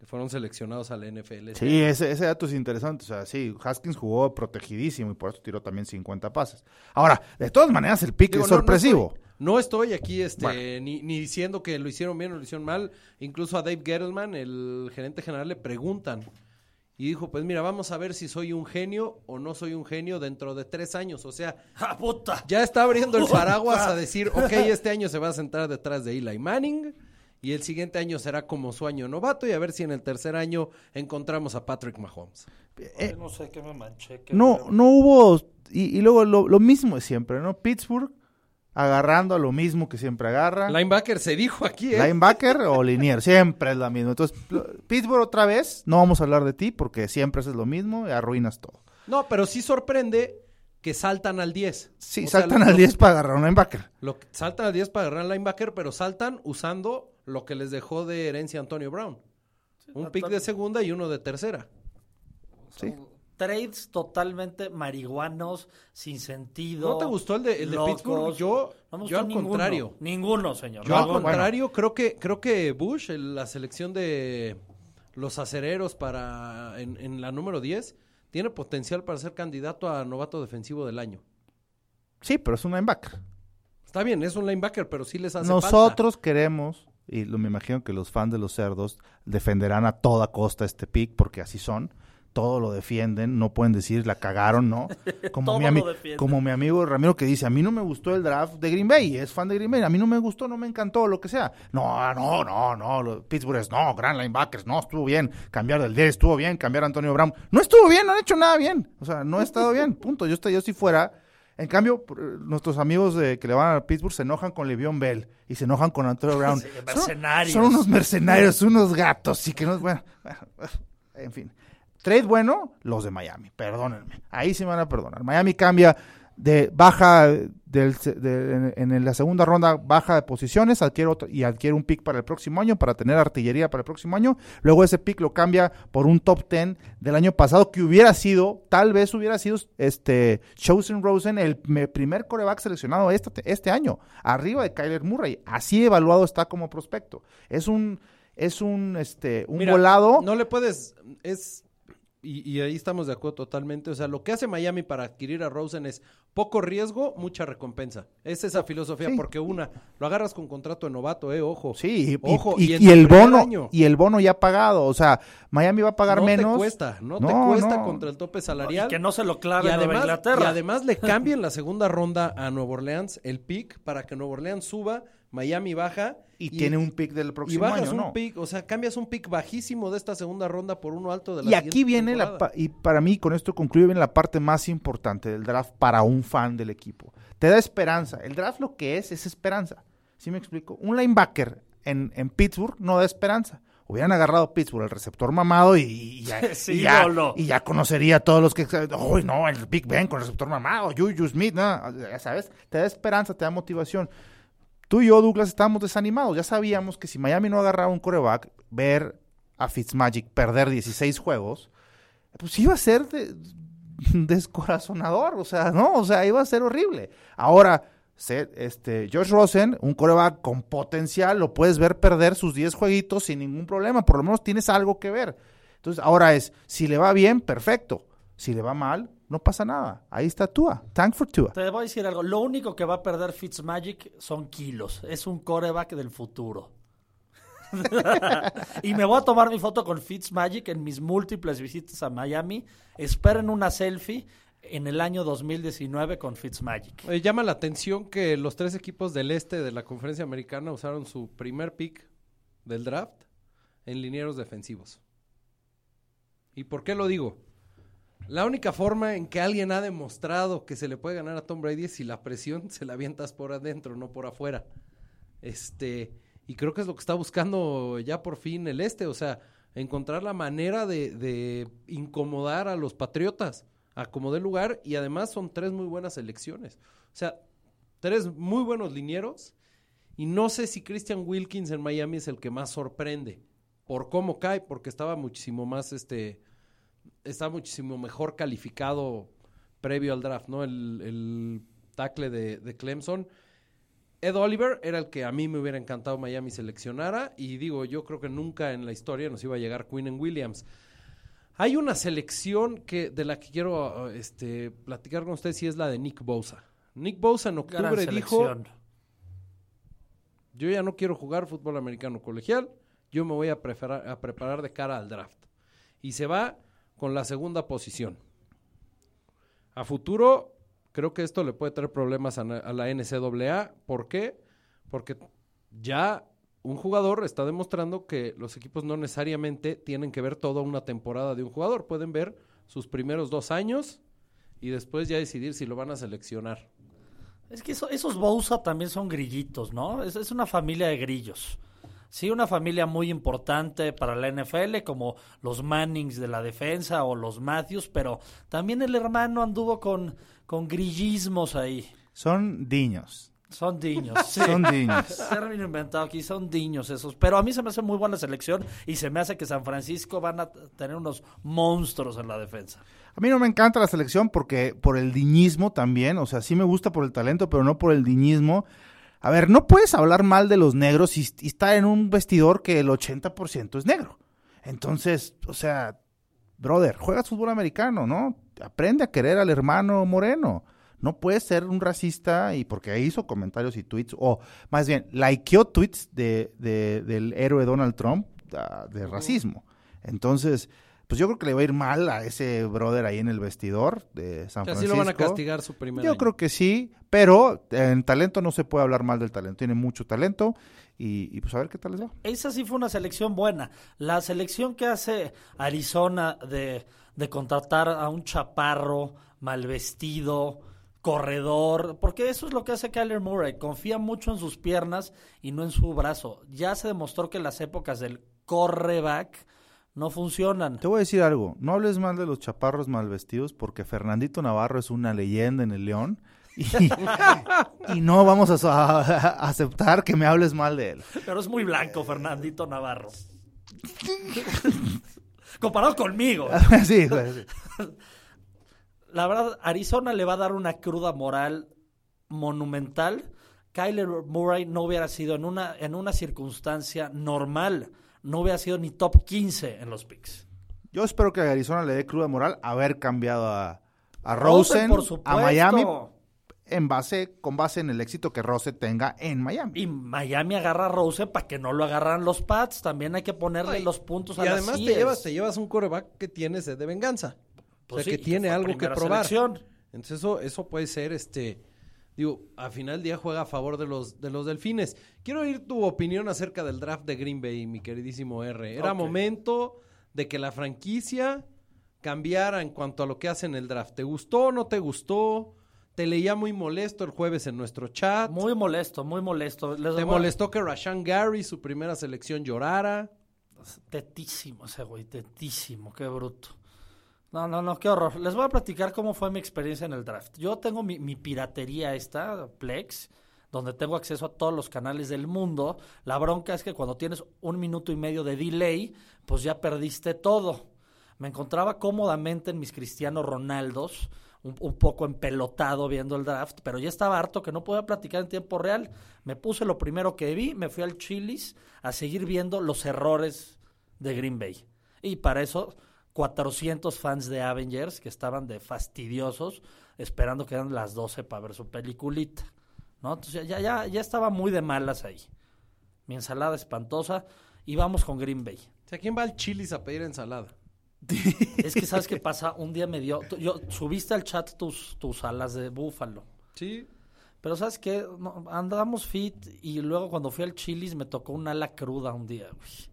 Speaker 1: que fueron seleccionados a la NFL. este
Speaker 6: Sí, ese, ese dato es interesante. O sea, sí, Haskins jugó protegidísimo y por eso tiró también 50 pases. Ahora, de todas maneras, el pick
Speaker 1: Digo,
Speaker 6: es
Speaker 1: no- no
Speaker 6: sorpresivo.
Speaker 1: estoy- No estoy, aquí este,
Speaker 6: Bueno.
Speaker 1: ni, ni diciendo que lo hicieron bien o lo hicieron mal. Incluso a Dave Gettleman, el gerente general, le preguntan. Y dijo, pues mira, vamos a ver si soy un genio o no soy un genio dentro de tres años. O sea,
Speaker 5: ¡Ah, puta!
Speaker 1: ya está abriendo el paraguas a decir, ok, este año se va a sentar detrás de Eli Manning y el siguiente año será como su año novato y a ver si en el tercer año encontramos a Patrick Mahomes.
Speaker 5: Ay, no sé qué me manché. qué
Speaker 6: Eh, No,
Speaker 5: feo.
Speaker 6: no hubo. Y, y luego lo, lo mismo de siempre, ¿no? Pittsburgh agarrando a lo mismo que siempre agarra.
Speaker 1: Linebacker se dijo aquí, ¿eh?
Speaker 6: Linebacker o linier, siempre es la misma. Entonces, Pittsburgh otra vez, no vamos a hablar de ti porque siempre haces lo mismo y arruinas todo.
Speaker 1: No, pero sí sorprende que saltan al 10.
Speaker 6: Sí,
Speaker 1: O sea,
Speaker 6: saltan
Speaker 1: lo-
Speaker 6: al 10 para agarrar un linebacker.
Speaker 1: Lo, saltan al 10 para agarrar al linebacker, pero saltan usando lo que les dejó de herencia Antonio Brown. Un pick de segunda y uno de tercera.
Speaker 6: Sí.
Speaker 5: trades totalmente marihuanos, sin sentido.
Speaker 1: ¿No te gustó el de, el de. Pittsburgh? Yo,
Speaker 5: No me
Speaker 1: yo al
Speaker 5: ninguno.
Speaker 1: contrario.
Speaker 5: Ninguno, señor.
Speaker 1: Yo al contrario, creo que creo que Bush, el- la selección de los acereros para en, en la número 10, tiene potencial para ser candidato a novato defensivo del año.
Speaker 6: Sí, pero es un linebacker.
Speaker 1: Está bien, es un linebacker, pero sí les hace falta.
Speaker 6: Nosotros queremos, y lo, me imagino que los fans de los cerdos defenderán a toda costa este pick, porque así son. Todo lo defienden, no pueden decir la cagaron, ¿no? Como, mi, ami- como mi amigo Ramiro que dice, a mí no me gustó el draft de Green Bay, es fan de Green Bay, a mí no me gustó, no me encantó, lo que sea. No, no, no, no, Pittsburgh es, no, gran linebackers, no, estuvo bien, cambiar del 10 estuvo bien, cambiar a Antonio Brown, no estuvo bien, no han hecho nada bien, o sea, no ha estado bien, punto. Yo, estoy, yo si fuera, en cambio, por- nuestros amigos de, que le van a Pittsburgh se enojan con Le'Veon Bell y se enojan con Antonio Brown.
Speaker 5: Sí,
Speaker 6: Son- unos mercenarios, unos gatos, y que no, bueno, bueno, en fin. Trade bueno, los de Miami, perdónenme. Ahí sí me van a perdonar. Miami cambia de baja del, de- en, en la segunda ronda, baja de posiciones, adquiere otro, y adquiere un pick para el próximo año, para tener artillería para el próximo año. Luego ese pick lo cambia por un top 10 del año pasado, que hubiera sido, tal vez hubiera sido este Chosen Rosen, el me- primer coreback seleccionado este, este año, arriba de Kyler Murray. Así evaluado está como prospecto. Es un, es un, este, un
Speaker 1: Mira,
Speaker 6: volado.
Speaker 1: No le puedes, es, y, y ahí estamos de acuerdo totalmente. O sea, lo que hace Miami para adquirir a Rosen es poco riesgo, mucha recompensa. Es esa filosofía,
Speaker 6: Sí.
Speaker 1: porque una, lo agarras con contrato de novato, eh, ojo.
Speaker 6: Sí, y,
Speaker 1: ojo,
Speaker 6: y- y el bono
Speaker 1: año.
Speaker 6: y el bono ya pagado, o sea, Miami va a pagar
Speaker 1: no
Speaker 6: menos.
Speaker 1: te cuesta, no, te cuesta
Speaker 6: no.
Speaker 1: contra el tope salarial.
Speaker 5: Y que no se lo
Speaker 1: y
Speaker 5: clave Nueva
Speaker 1: además,
Speaker 5: Inglaterra.
Speaker 1: y además le cambien la segunda ronda a Nueva Orleans, el pick, para que Nueva Orleans suba, Miami baja.
Speaker 6: Y tiene un pick del
Speaker 1: Y
Speaker 6: próximo
Speaker 1: bajas
Speaker 6: año,
Speaker 1: un
Speaker 6: ¿no?
Speaker 1: pick, o sea, cambias un pick bajísimo de esta segunda ronda por uno alto de la
Speaker 6: Y aquí viene la
Speaker 1: temporada.
Speaker 6: y para mí con esto concluye viene la parte más importante del draft para un fan del equipo. Te da esperanza. El draft lo que es es esperanza. ¿Sí me explico? Un linebacker en, en Pittsburgh no da esperanza. Hubieran agarrado a Pittsburgh el receptor mamado y, y ya,
Speaker 5: Sí,
Speaker 6: y, ya,
Speaker 5: Lolo.
Speaker 6: y ya conocería a todos los que uy no, el Big Ben con el receptor mamado, Juju Smith, no, ya sabes, te da esperanza, te da motivación. Tú y yo, Douglas, estábamos desanimados. Ya sabíamos que si Miami no agarraba un coreback, ver a Fitzmagic perder 16 juegos, pues iba a ser de- descorazonador. O sea, no, o sea, iba a ser horrible. Ahora, este, Josh Rosen, un coreback con potencial, lo puedes ver perder sus 10 jueguitos sin ningún problema. Por lo menos tienes algo que ver. Entonces, ahora es, si le va bien, perfecto. Si le va mal, no pasa nada. Ahí está Tua. Thank for Tua.
Speaker 5: Te voy a decir algo. Lo único que va a perder Fitzmagic son kilos. Es un coreback del futuro. y me voy a tomar mi foto con Fitzmagic en mis múltiples visitas a Miami. Esperen una selfie en el año 2019 con Fitzmagic.
Speaker 1: Oye, llama la atención que los tres equipos del este de la conferencia americana usaron su primer pick del draft en linieros defensivos. ¿Y por qué lo digo? La única forma en que alguien ha demostrado que se le puede ganar a Tom Brady es si la presión se la avientas por adentro, no por afuera. Este, y creo que es lo que está buscando ya por fin el este, o sea, encontrar la manera de, incomodar a los patriotas a como dé lugar y además son tres muy buenas elecciones. O sea, tres muy buenos linieros y no sé si Christian Wilkins en Miami es el que más sorprende por cómo cae, porque estaba muchísimo más, este, está muchísimo mejor calificado previo al draft, ¿no? El, el tackle de, de Clemson. Ed Oliver era el que a mí me hubiera encantado Miami seleccionara y digo, yo creo que nunca en la historia nos iba a llegar Quinn Williams. Hay una selección que de la que quiero este, platicar con ustedes y es la de Nick Bosa. Nick Bosa en octubre dijo, yo ya no quiero jugar fútbol americano colegial, yo me voy a, preparar- a preparar de cara al draft. Y se va con la segunda posición. A futuro, creo que esto le puede traer problemas a, la NCAA. ¿Por qué? Porque ya un jugador está demostrando que los equipos no necesariamente tienen que ver toda una temporada de un jugador. Pueden ver sus primeros dos años y después ya decidir si lo van a seleccionar.
Speaker 5: Es que eso- esos Bousa también son grillitos, ¿no? Es, es una familia de grillos. Sí, una familia muy importante para la NFL, como los Mannings de la defensa o los Matthews, pero también el hermano anduvo con, con grillismos ahí.
Speaker 6: Son niños.
Speaker 5: Son diños. sí.
Speaker 6: Son diños.
Speaker 5: Término inventado aquí, son diños esos. Pero a mí se me hace muy buena selección y se me hace que San Francisco van a tener unos monstruos en la defensa.
Speaker 6: A mí no me encanta la selección porque por el diñismo también, o sea, sí me gusta por el talento, pero no por el diñismo. A ver, no puedes hablar mal de los negros y, estar en un vestidor que el 80% es negro. Entonces, o sea, brother, juegas fútbol americano, ¿no? Aprende a querer al hermano moreno. No puedes ser un racista y porque hizo comentarios y tweets, o más bien, likeó tweets de, de- del héroe Donald Trump ah, de racismo. Entonces, pues yo creo que le va a ir mal a ese brother ahí en el vestidor de San Francisco.
Speaker 1: lo van a castigar su primer
Speaker 6: Yo
Speaker 1: año.
Speaker 6: creo que sí, pero en talento no se puede hablar mal del talento. Tiene mucho talento y, y pues a ver qué tal les va.
Speaker 5: Esa sí fue una selección buena. La selección que hace Arizona de, de contratar a un chaparro mal vestido, corredor, porque eso es lo que hace Kyler Murray. Confía mucho en sus piernas y no en su brazo. Ya se demostró que las épocas del correback no funcionan.
Speaker 6: Te voy a decir algo, no hables mal de los chaparros mal vestidos porque Fernandito Navarro es una leyenda en el León y, y no vamos a, aceptar que me hables mal de él.
Speaker 5: Pero es muy blanco Fernandito Navarro. Comparado conmigo.
Speaker 6: sí.
Speaker 5: La verdad, Arizona le va a dar una cruda moral monumental. Kyler Murray no hubiera sido en una, en una circunstancia normal, no hubiera sido ni top 15 en los picks.
Speaker 6: Yo espero que a Arizona le dé cruda moral haber cambiado a, a
Speaker 5: Rosen,
Speaker 6: Rosen,
Speaker 5: por
Speaker 6: a. Miami en base, con base en el éxito que Rose tenga en Miami.
Speaker 5: Y Miami agarra a Rose para que no lo agarran los Pats. También hay que ponerle
Speaker 1: Ay,
Speaker 5: los puntos
Speaker 1: Y
Speaker 5: a las
Speaker 1: además te llevas, te llevas un coreback que tiene sed de venganza.
Speaker 5: Pues
Speaker 1: o sea,
Speaker 5: sí,
Speaker 1: que
Speaker 5: y
Speaker 1: tiene algo que probar.
Speaker 5: selección.
Speaker 1: Entonces eso, eso puede ser, este, digo, al final del día juega a favor de los, de los delfines. Quiero oír tu opinión acerca del draft de Green Bay, mi queridísimo R. Era momento de que la franquicia cambiara en cuanto a lo que hace en el draft. ¿Te gustó o no te gustó? Te leía muy molesto el jueves en nuestro chat.
Speaker 5: Muy molesto, muy molesto. Les
Speaker 1: ¿Te
Speaker 5: voy a-
Speaker 1: molestó que Rashan Gary, su primera selección, llorara?
Speaker 5: Tetísimo ese güey, tetísimo, qué bruto. No, no, no, qué horror. Les voy a platicar cómo fue mi experiencia en el draft. Yo tengo mi, piratería esta, Plex, donde tengo acceso a todos los canales del mundo. La bronca es que cuando tienes un minuto y medio de delay, pues ya perdiste todo. Me encontraba cómodamente en mis Cristiano Ronaldos, un, un poco empelotado viendo el draft, pero ya estaba harto que no podía platicar en tiempo real. Me puse lo primero que vi, me fui al Chili's a seguir viendo los errores de Green Bay. Y para eso, 400 fans de Avengers que estaban de fastidiosos esperando que eran las 12 para ver su peliculita. ¿no? Entonces ya, ya, ya estaba muy de malas ahí. Mi ensalada espantosa y vamos con Green Bay.
Speaker 1: O sea, ¿quién va al Chili's a pedir ensalada?
Speaker 5: Es que, ¿sabes qué pasa? Un día me dio... Yo, subiste al chat tus, tus alas de búfalo.
Speaker 1: Sí.
Speaker 5: Pero ¿sabes qué? No, andamos fit y luego cuando fui al Chili's me tocó un ala cruda un día. güey.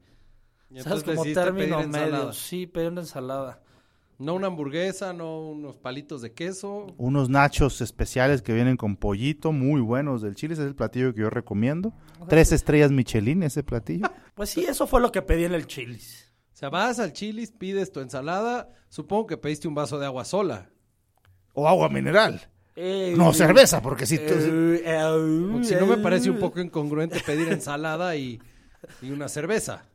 Speaker 1: Y
Speaker 5: Como término medio.
Speaker 1: ensalada.
Speaker 5: Sí, pedí una ensalada.
Speaker 1: No una hamburguesa, no unos palitos de queso.
Speaker 6: Unos nachos especiales que vienen con pollito, muy buenos del Chile. Ese es el platillo que yo recomiendo. Tres estrellas Michelin ese platillo.
Speaker 5: Pues sí, eso fue lo que pedí en el Chili's.
Speaker 1: O sea, vas al Chili's, pides tu ensalada. Supongo que pediste un vaso de agua sola.
Speaker 6: O agua mineral.
Speaker 5: Eh,
Speaker 6: No, cerveza, porque si tú-
Speaker 5: eh, eh,
Speaker 1: Porque si no me
Speaker 5: eh,
Speaker 1: parece un poco incongruente pedir ensalada y, y una cerveza.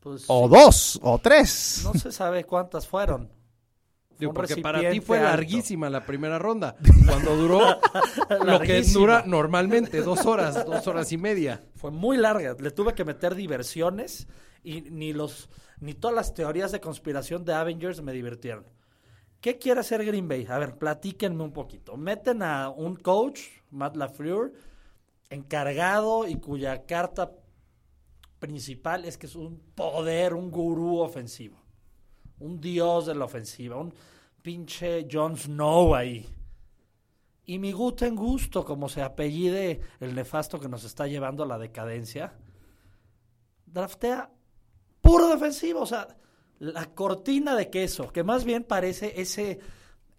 Speaker 5: Pues,
Speaker 6: O
Speaker 5: sí.
Speaker 6: dos, o tres.
Speaker 5: No se sabe cuántas fueron. Fue
Speaker 1: Digo,
Speaker 5: un
Speaker 1: porque para ti fue
Speaker 5: alto.
Speaker 1: larguísima la primera ronda. Cuando duró lo que dura normalmente, dos horas, dos horas y media.
Speaker 5: Fue muy larga. Le tuve que meter diversiones y ni los ni todas las teorías de conspiración de Avengers me divirtieron. ¿Qué quiere hacer Green Bay? A ver, platíquenme un poquito. Meten a un coach, Matt LaFleur, encargado y cuya carta principal es que es un poder, un gurú ofensivo. Un dios de la ofensiva, un pinche Jon Snow ahí. Y mi Guten Gusto, como se apellide el nefasto que nos está llevando a la decadencia, draftea puro defensivo, o sea, la cortina de queso, que más bien parece ese,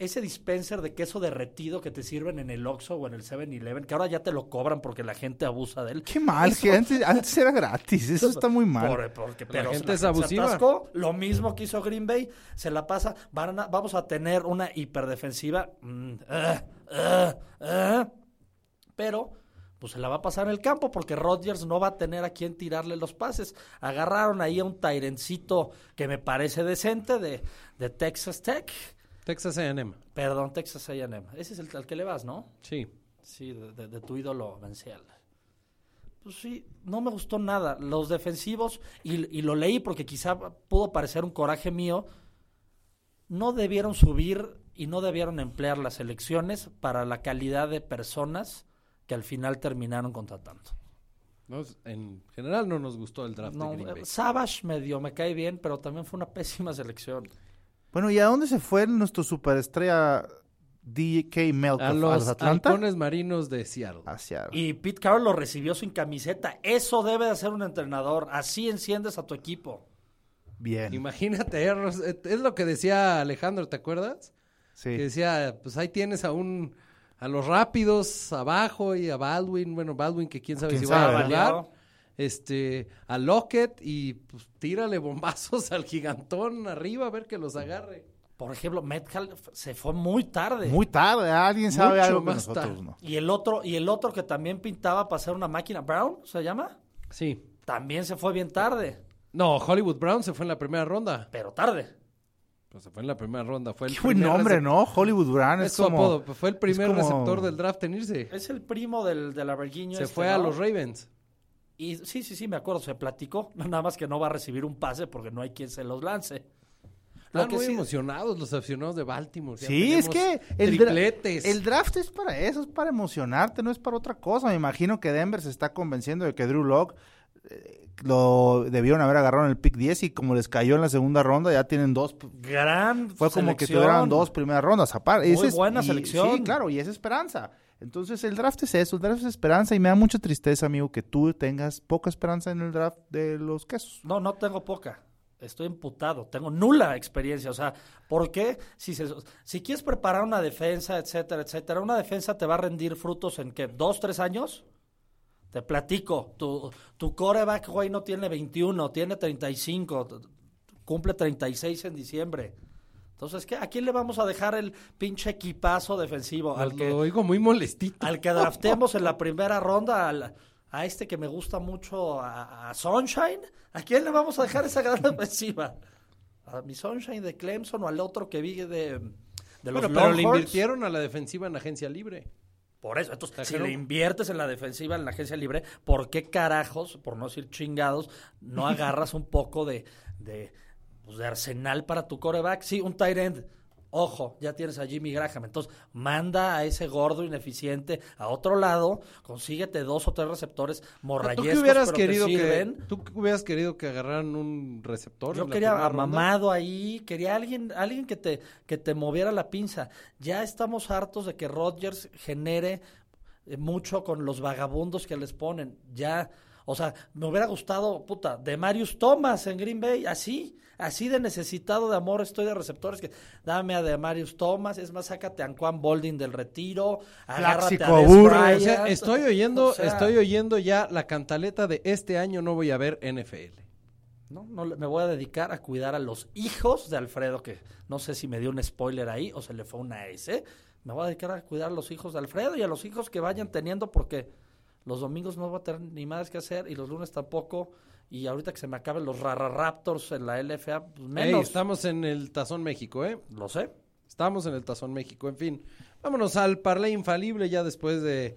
Speaker 5: ese dispenser de queso derretido que te sirven en el Oxxo o en el 7-Eleven, que ahora ya te lo cobran porque la gente abusa de él.
Speaker 6: Qué mal,
Speaker 5: Eso-
Speaker 6: que antes, antes era gratis. Eso está muy mal.
Speaker 5: por- porque,
Speaker 1: La gente
Speaker 5: la
Speaker 1: es
Speaker 5: se
Speaker 1: abusiva.
Speaker 5: atascó, lo mismo que hizo Green Bay, se la pasa, van a- vamos a tener una hiperdefensiva, mm, ah, ah, ah, pero pues se la va a pasar en el campo porque Rodgers no va a tener a quien tirarle los pases. Agarraron ahí a un Tyrencito que me parece decente de, de Texas Tech.
Speaker 1: Texas A&M.
Speaker 5: Perdón, Texas A&M. Ese es el al que le vas, ¿no?
Speaker 1: Sí.
Speaker 5: Sí, de, de- de tu ídolo Vencial. Pues sí, no me gustó nada. Los defensivos, y, y lo leí porque quizá pudo parecer un coraje mío, no debieron subir y no debieron emplear las elecciones para la calidad de personas que al final terminaron contratando.
Speaker 1: No, en general no nos gustó el draft
Speaker 5: No,
Speaker 1: de Green Bay.
Speaker 5: Savage medio me cae bien, pero también fue una pésima selección.
Speaker 6: Bueno, ¿y a dónde se fue nuestro superestrella DK Melkoff?
Speaker 1: A los halcones marinos de Seattle.
Speaker 6: Hacia
Speaker 5: Y Pete Carroll lo recibió sin camiseta. Eso debe de hacer un entrenador. Así enciendes a tu equipo.
Speaker 6: Bien.
Speaker 1: Imagínate, eh, eh, es lo que decía Alejandro, ¿te acuerdas?
Speaker 6: Sí.
Speaker 1: Que decía, pues ahí tienes a un a los rápidos abajo y a Baldwin, bueno, Baldwin que quién sabe
Speaker 6: ¿Quién
Speaker 1: si
Speaker 6: sabe?
Speaker 1: va a jugar. Este, a Lockett y pues tírale bombazos al gigantón arriba a ver que los agarre.
Speaker 5: Por ejemplo, Metcalf se fue muy tarde.
Speaker 6: Muy tarde, alguien sabe
Speaker 1: Mucho
Speaker 6: algo que
Speaker 1: más
Speaker 6: nosotros
Speaker 1: tarde.
Speaker 6: no.
Speaker 5: Y el otro, y el otro que también pintaba para ser una máquina, Brown, ¿se llama?
Speaker 1: Sí.
Speaker 5: También se fue bien tarde,
Speaker 1: No, Hollywood Brown se fue en la primera ronda.
Speaker 5: pero tarde.
Speaker 1: Pues se fue en la primera ronda. Fue el
Speaker 6: Qué buen nombre, ¿no? Hollywood Brown
Speaker 1: Es
Speaker 6: es,
Speaker 1: su
Speaker 6: como...
Speaker 1: apodo. Fue el primer
Speaker 6: como-
Speaker 1: receptor del draft en irse.
Speaker 5: Es el primo del, del Averguiño
Speaker 1: Se
Speaker 5: este,
Speaker 1: fue a los Ravens.
Speaker 5: Y sí, sí, sí, me acuerdo, se platicó. Nada más que no va a recibir un pase porque no hay quien se los lance.
Speaker 1: Están muy
Speaker 5: sí-
Speaker 1: emocionados los aficionados de Baltimore. Ya
Speaker 6: Sí, es que el,
Speaker 1: tripletes.
Speaker 6: el draft es para eso, es para emocionarte, no es para otra cosa. Me imagino que Denver se está convenciendo de que Drew Lock lo debieron haber agarrado en el pick 10 y como les cayó en la segunda ronda ya tienen dos.
Speaker 5: Gran
Speaker 6: Fue como que tuvieran dos primeras rondas aparte.
Speaker 5: Muy
Speaker 6: Ese es-
Speaker 5: buena
Speaker 6: y-
Speaker 5: selección.
Speaker 6: Sí, claro, y es esperanza. Entonces el draft es eso, el draft es esperanza y me da mucha tristeza, amigo, que tú tengas poca esperanza en el draft de los quesos.
Speaker 5: No, no tengo poca. Estoy emputado. Tengo nula experiencia. O sea, ¿por qué? Si, se- si quieres preparar una defensa, etcétera, etcétera, una defensa te va a rendir frutos en que dos, tres años. Te platico. Tu, tu coreback, güey, no tiene 21, tiene 35. t- Cumple 36 en diciembre. Entonces, ¿qué? ¿A quién le vamos a dejar el pinche equipazo defensivo? Al
Speaker 1: Lo-
Speaker 5: que,
Speaker 1: Lo oigo muy molestito.
Speaker 5: al que draftemos en la primera ronda, al- a este que me gusta mucho, a, a Sunshine, ¿a quién le vamos a dejar esa gran defensiva? ¿A mi Sunshine de Clemson o al otro que vi de, de los
Speaker 1: Bueno, pero le invirtieron a la defensiva en agencia libre.
Speaker 5: Por eso, entonces, si le inviertes en la defensiva, en la agencia libre, ¿por qué carajos, por no decir chingados, no agarras un poco de, de, pues, de arsenal para tu coreback? Sí, un tight end. Ojo, ya tienes a Jimmy Graham. Entonces, manda a ese gordo ineficiente a otro lado, consíguete dos o tres receptores
Speaker 1: ¿Tú
Speaker 5: morrayescos,
Speaker 1: qué hubieras
Speaker 5: pero que
Speaker 1: querido que,
Speaker 5: sirven.
Speaker 1: tú hubieras querido que agarraran un receptor?
Speaker 5: Yo quería a
Speaker 1: ronda?
Speaker 5: Ahí, quería alguien, alguien que te, que te moviera la pinza. Ya estamos hartos de que Rodgers genere eh, mucho con los vagabundos que les ponen. Ya, o sea, me hubiera gustado, puta, de Marius Thomas en Green Bay, así, así de necesitado de amor estoy de receptores que dame a de Marius Thomas, es más, sácate a Anquan Bolding del retiro, agárrate a
Speaker 6: Aburre.
Speaker 1: O sea, estoy oyendo,
Speaker 5: O sea,
Speaker 1: estoy oyendo ya la cantaleta de este año no voy a ver NFL.
Speaker 5: No, no le- me voy a dedicar a cuidar a los hijos de Alfredo, que no sé si me dio un spoiler ahí o se le fue una S. Me voy a dedicar a cuidar a los hijos de Alfredo y a los hijos que vayan teniendo, porque los domingos no voy a tener ni más que hacer y los lunes tampoco. Y ahorita que se me acaben los Rara Raptors en la LFA, pues
Speaker 1: Ey,
Speaker 5: menos.
Speaker 1: estamos en el Tazón México, ¿eh?
Speaker 5: Lo sé.
Speaker 1: Estamos en el Tazón México. En fin, vámonos al parlay infalible ya después de,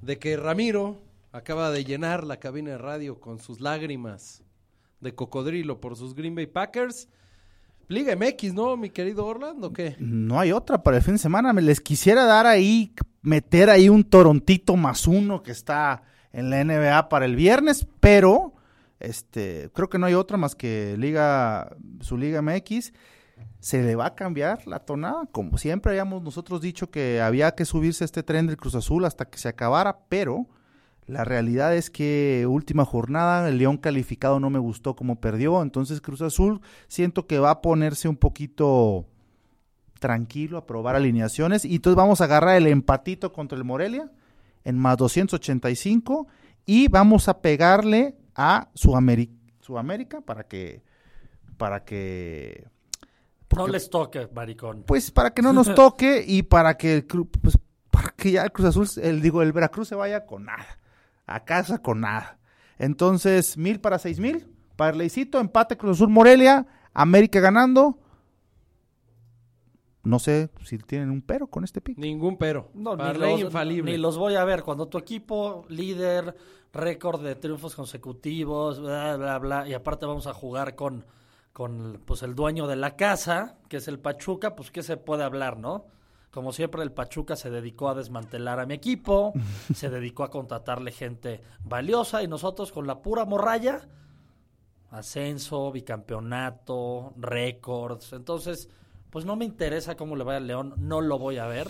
Speaker 1: de que Ramiro acaba de llenar la cabina de radio con sus lágrimas de cocodrilo por sus Green Bay Packers. Liga MX, ¿no, mi querido Orlando? ¿Qué?
Speaker 6: No hay otra para el fin de semana. Me les quisiera dar ahí, meter ahí un Torontito más uno que está en la NBA para el viernes, pero este, creo que no hay otra más que Liga, su Liga MX. Se le va a cambiar la tonada, como siempre habíamos nosotros dicho que había que subirse a este tren del Cruz Azul hasta que se acabara, pero la realidad es que última jornada, el León calificado no me gustó como perdió, entonces Cruz Azul siento que va a ponerse un poquito tranquilo a probar alineaciones y entonces vamos a agarrar el empatito contra el Morelia en más 285 y vamos a pegarle a Sudamérica, Sudamérica para que para que
Speaker 5: No les toque, maricón.
Speaker 6: pues para que no nos toque y para que el cru- pues, para que ya el Cruz Azul, el, digo, el Veracruz se vaya con nada. A casa con nada. Entonces, mil para seis mil. Parleycito, empate Cruz Azul Morelia, América ganando. No sé si tienen un pero con este pick.
Speaker 1: Ningún pero.
Speaker 5: No, ni los,
Speaker 1: infalible.
Speaker 5: ni los voy a ver. Cuando tu equipo, líder, récord de triunfos consecutivos, bla, bla, bla, y aparte vamos a jugar con, con pues, el dueño de la casa, que es el Pachuca, pues ¿qué se puede hablar, no? Como siempre, el Pachuca se dedicó a desmantelar a mi equipo, se dedicó a contratarle gente valiosa y nosotros con la pura morralla, ascenso, bicampeonato, récords. Entonces, pues no me interesa cómo le vaya al León, no lo voy a ver.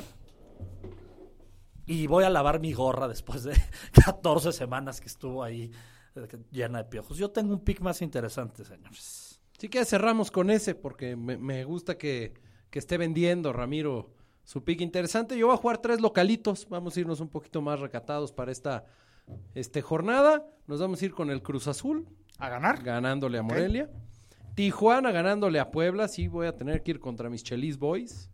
Speaker 5: Y voy a lavar mi gorra después de 14 semanas que estuvo ahí eh, llena de piojos. Yo tengo un pick más interesante, señores.
Speaker 1: Sí que cerramos con ese porque me, me gusta que, que esté vendiendo Ramiro su pick interesante. Yo voy a jugar tres localitos. Vamos a irnos un poquito más recatados para esta este, jornada. Nos vamos a ir con el Cruz Azul.
Speaker 6: ¿A ganar?
Speaker 1: Ganándole a Morelia. Tijuana ganándole a Puebla. Sí, voy a tener que ir contra mis Chelis Boys.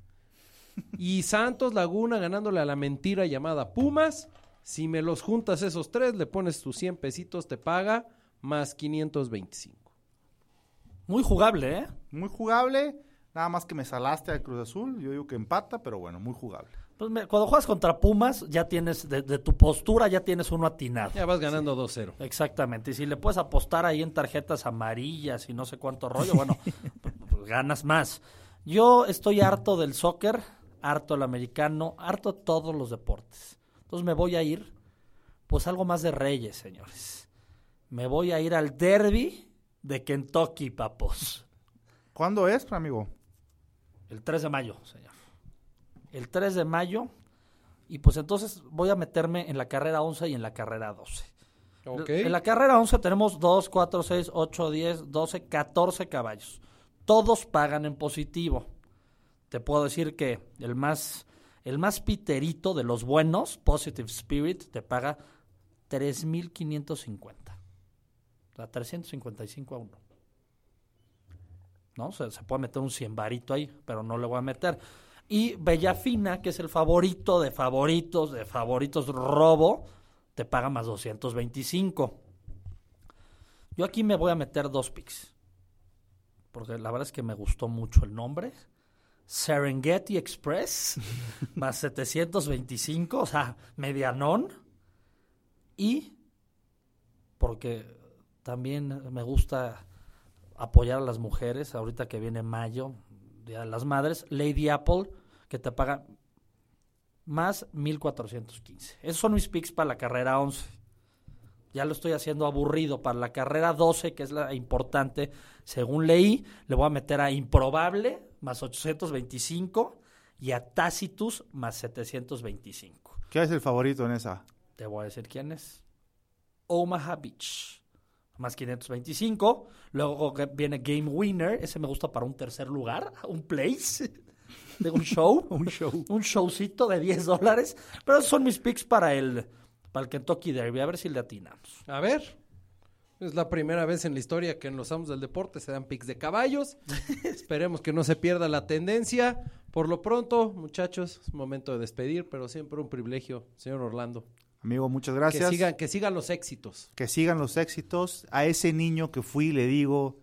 Speaker 1: Y Santos Laguna ganándole a la mentira llamada Pumas. Si me los juntas esos tres, le pones tus 100 pesitos, te paga más 525.
Speaker 5: Muy jugable, ¿eh?
Speaker 6: Muy jugable. Nada más que me salaste al Cruz Azul. Yo digo que empata, pero bueno, muy jugable.
Speaker 5: Pues me- cuando juegas contra Pumas, ya tienes, de, de tu postura, ya tienes uno atinado.
Speaker 1: Ya vas ganando 2-0.
Speaker 5: Exactamente. Y si le puedes apostar ahí en tarjetas amarillas y no sé cuánto rollo, bueno, pues, pues ganas más. Yo estoy harto del soccer, harto del americano, harto de todos los deportes. Entonces me voy a ir, pues algo más de reyes, señores. Me voy a ir al derby de Kentucky, papos.
Speaker 6: ¿Cuándo es, amigo?
Speaker 5: El 3 de mayo, señor. El 3 de mayo. Y pues entonces voy a meterme en la carrera 11 y en la carrera 12.
Speaker 1: Ok.
Speaker 5: En la carrera 11 tenemos 2, 4, 6, 8, 10, 12, 14 caballos. Todos pagan en positivo. Te puedo decir que el más, el más piterito de los buenos, Positive Spirit, te paga 3.550. O sea, 355 a 1. ¿No? Se, se puede meter un 100 varito ahí, pero no le voy a meter. Y Bellafina, que es el favorito de favoritos, de favoritos robo, te paga más 225. Yo aquí me voy a meter dos picks. Porque la verdad es que me gustó mucho el nombre. Serengeti Express, más 725, o sea, medianón. Y porque también me gusta apoyar a las mujeres, ahorita que viene mayo, Día de las Madres, Lady Apple, que te paga más 1415. Esos son mis picks para la carrera 11. Ya lo estoy haciendo aburrido. Para la carrera 12, que es la importante, según leí, le voy a meter a Improbable más 825 y a Tacitus más 725.
Speaker 6: ¿Qué es el favorito en esa?
Speaker 5: Te voy a decir quién es. Omaha Beach. Más 525. Luego viene Game Winner. Ese me gusta para un tercer lugar. Un place. De un show.
Speaker 6: Un show.
Speaker 5: Un showcito de 10 dólares. Pero esos son mis picks para el, para el Kentucky Derby. A ver si le atinamos.
Speaker 1: A ver. Es la primera vez en la historia que en los amos del deporte se dan picks de caballos. Esperemos que no se pierda la tendencia. Por lo pronto, muchachos, es momento de despedir, pero siempre un privilegio, señor Orlando.
Speaker 6: Amigo, muchas gracias.
Speaker 1: Que sigan, que sigan los éxitos.
Speaker 6: Que sigan los éxitos. A ese niño que fui le digo,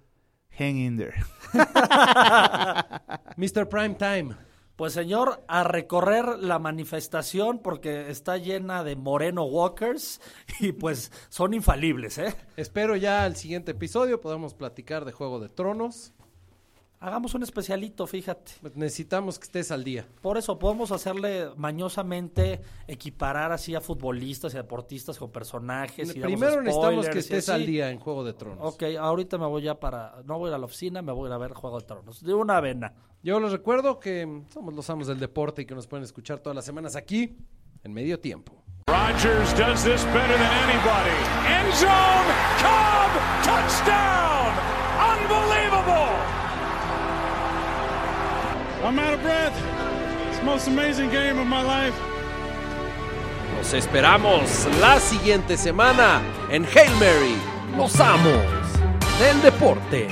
Speaker 6: hang in there.
Speaker 1: Mr. Prime Time.
Speaker 5: Pues señor, a recorrer la manifestación porque está llena de moreno walkers y pues son infalibles, ¿eh?
Speaker 1: Espero ya al siguiente episodio podamos platicar de Juego de Tronos.
Speaker 5: Hagamos un especialito, fíjate.
Speaker 1: Necesitamos que estés al día.
Speaker 5: Por eso podemos hacerle mañosamente equiparar así a futbolistas y deportistas con personajes. Y
Speaker 1: Primero necesitamos que estés al día en Juego de Tronos.
Speaker 5: Ok, ahorita me voy ya para... No voy a ir a la oficina, me voy a ir a ver Juego de Tronos. De una avena.
Speaker 1: Yo les recuerdo que somos los amos del deporte y que nos pueden escuchar todas las semanas aquí en medio tiempo.
Speaker 2: Rodgers does this better than anybody. End zone, Cobb, touchdown!
Speaker 17: I'm out of breath. It's the most amazing game of my life.
Speaker 1: Los esperamos la siguiente semana en Hail Mary, los amos del deporte.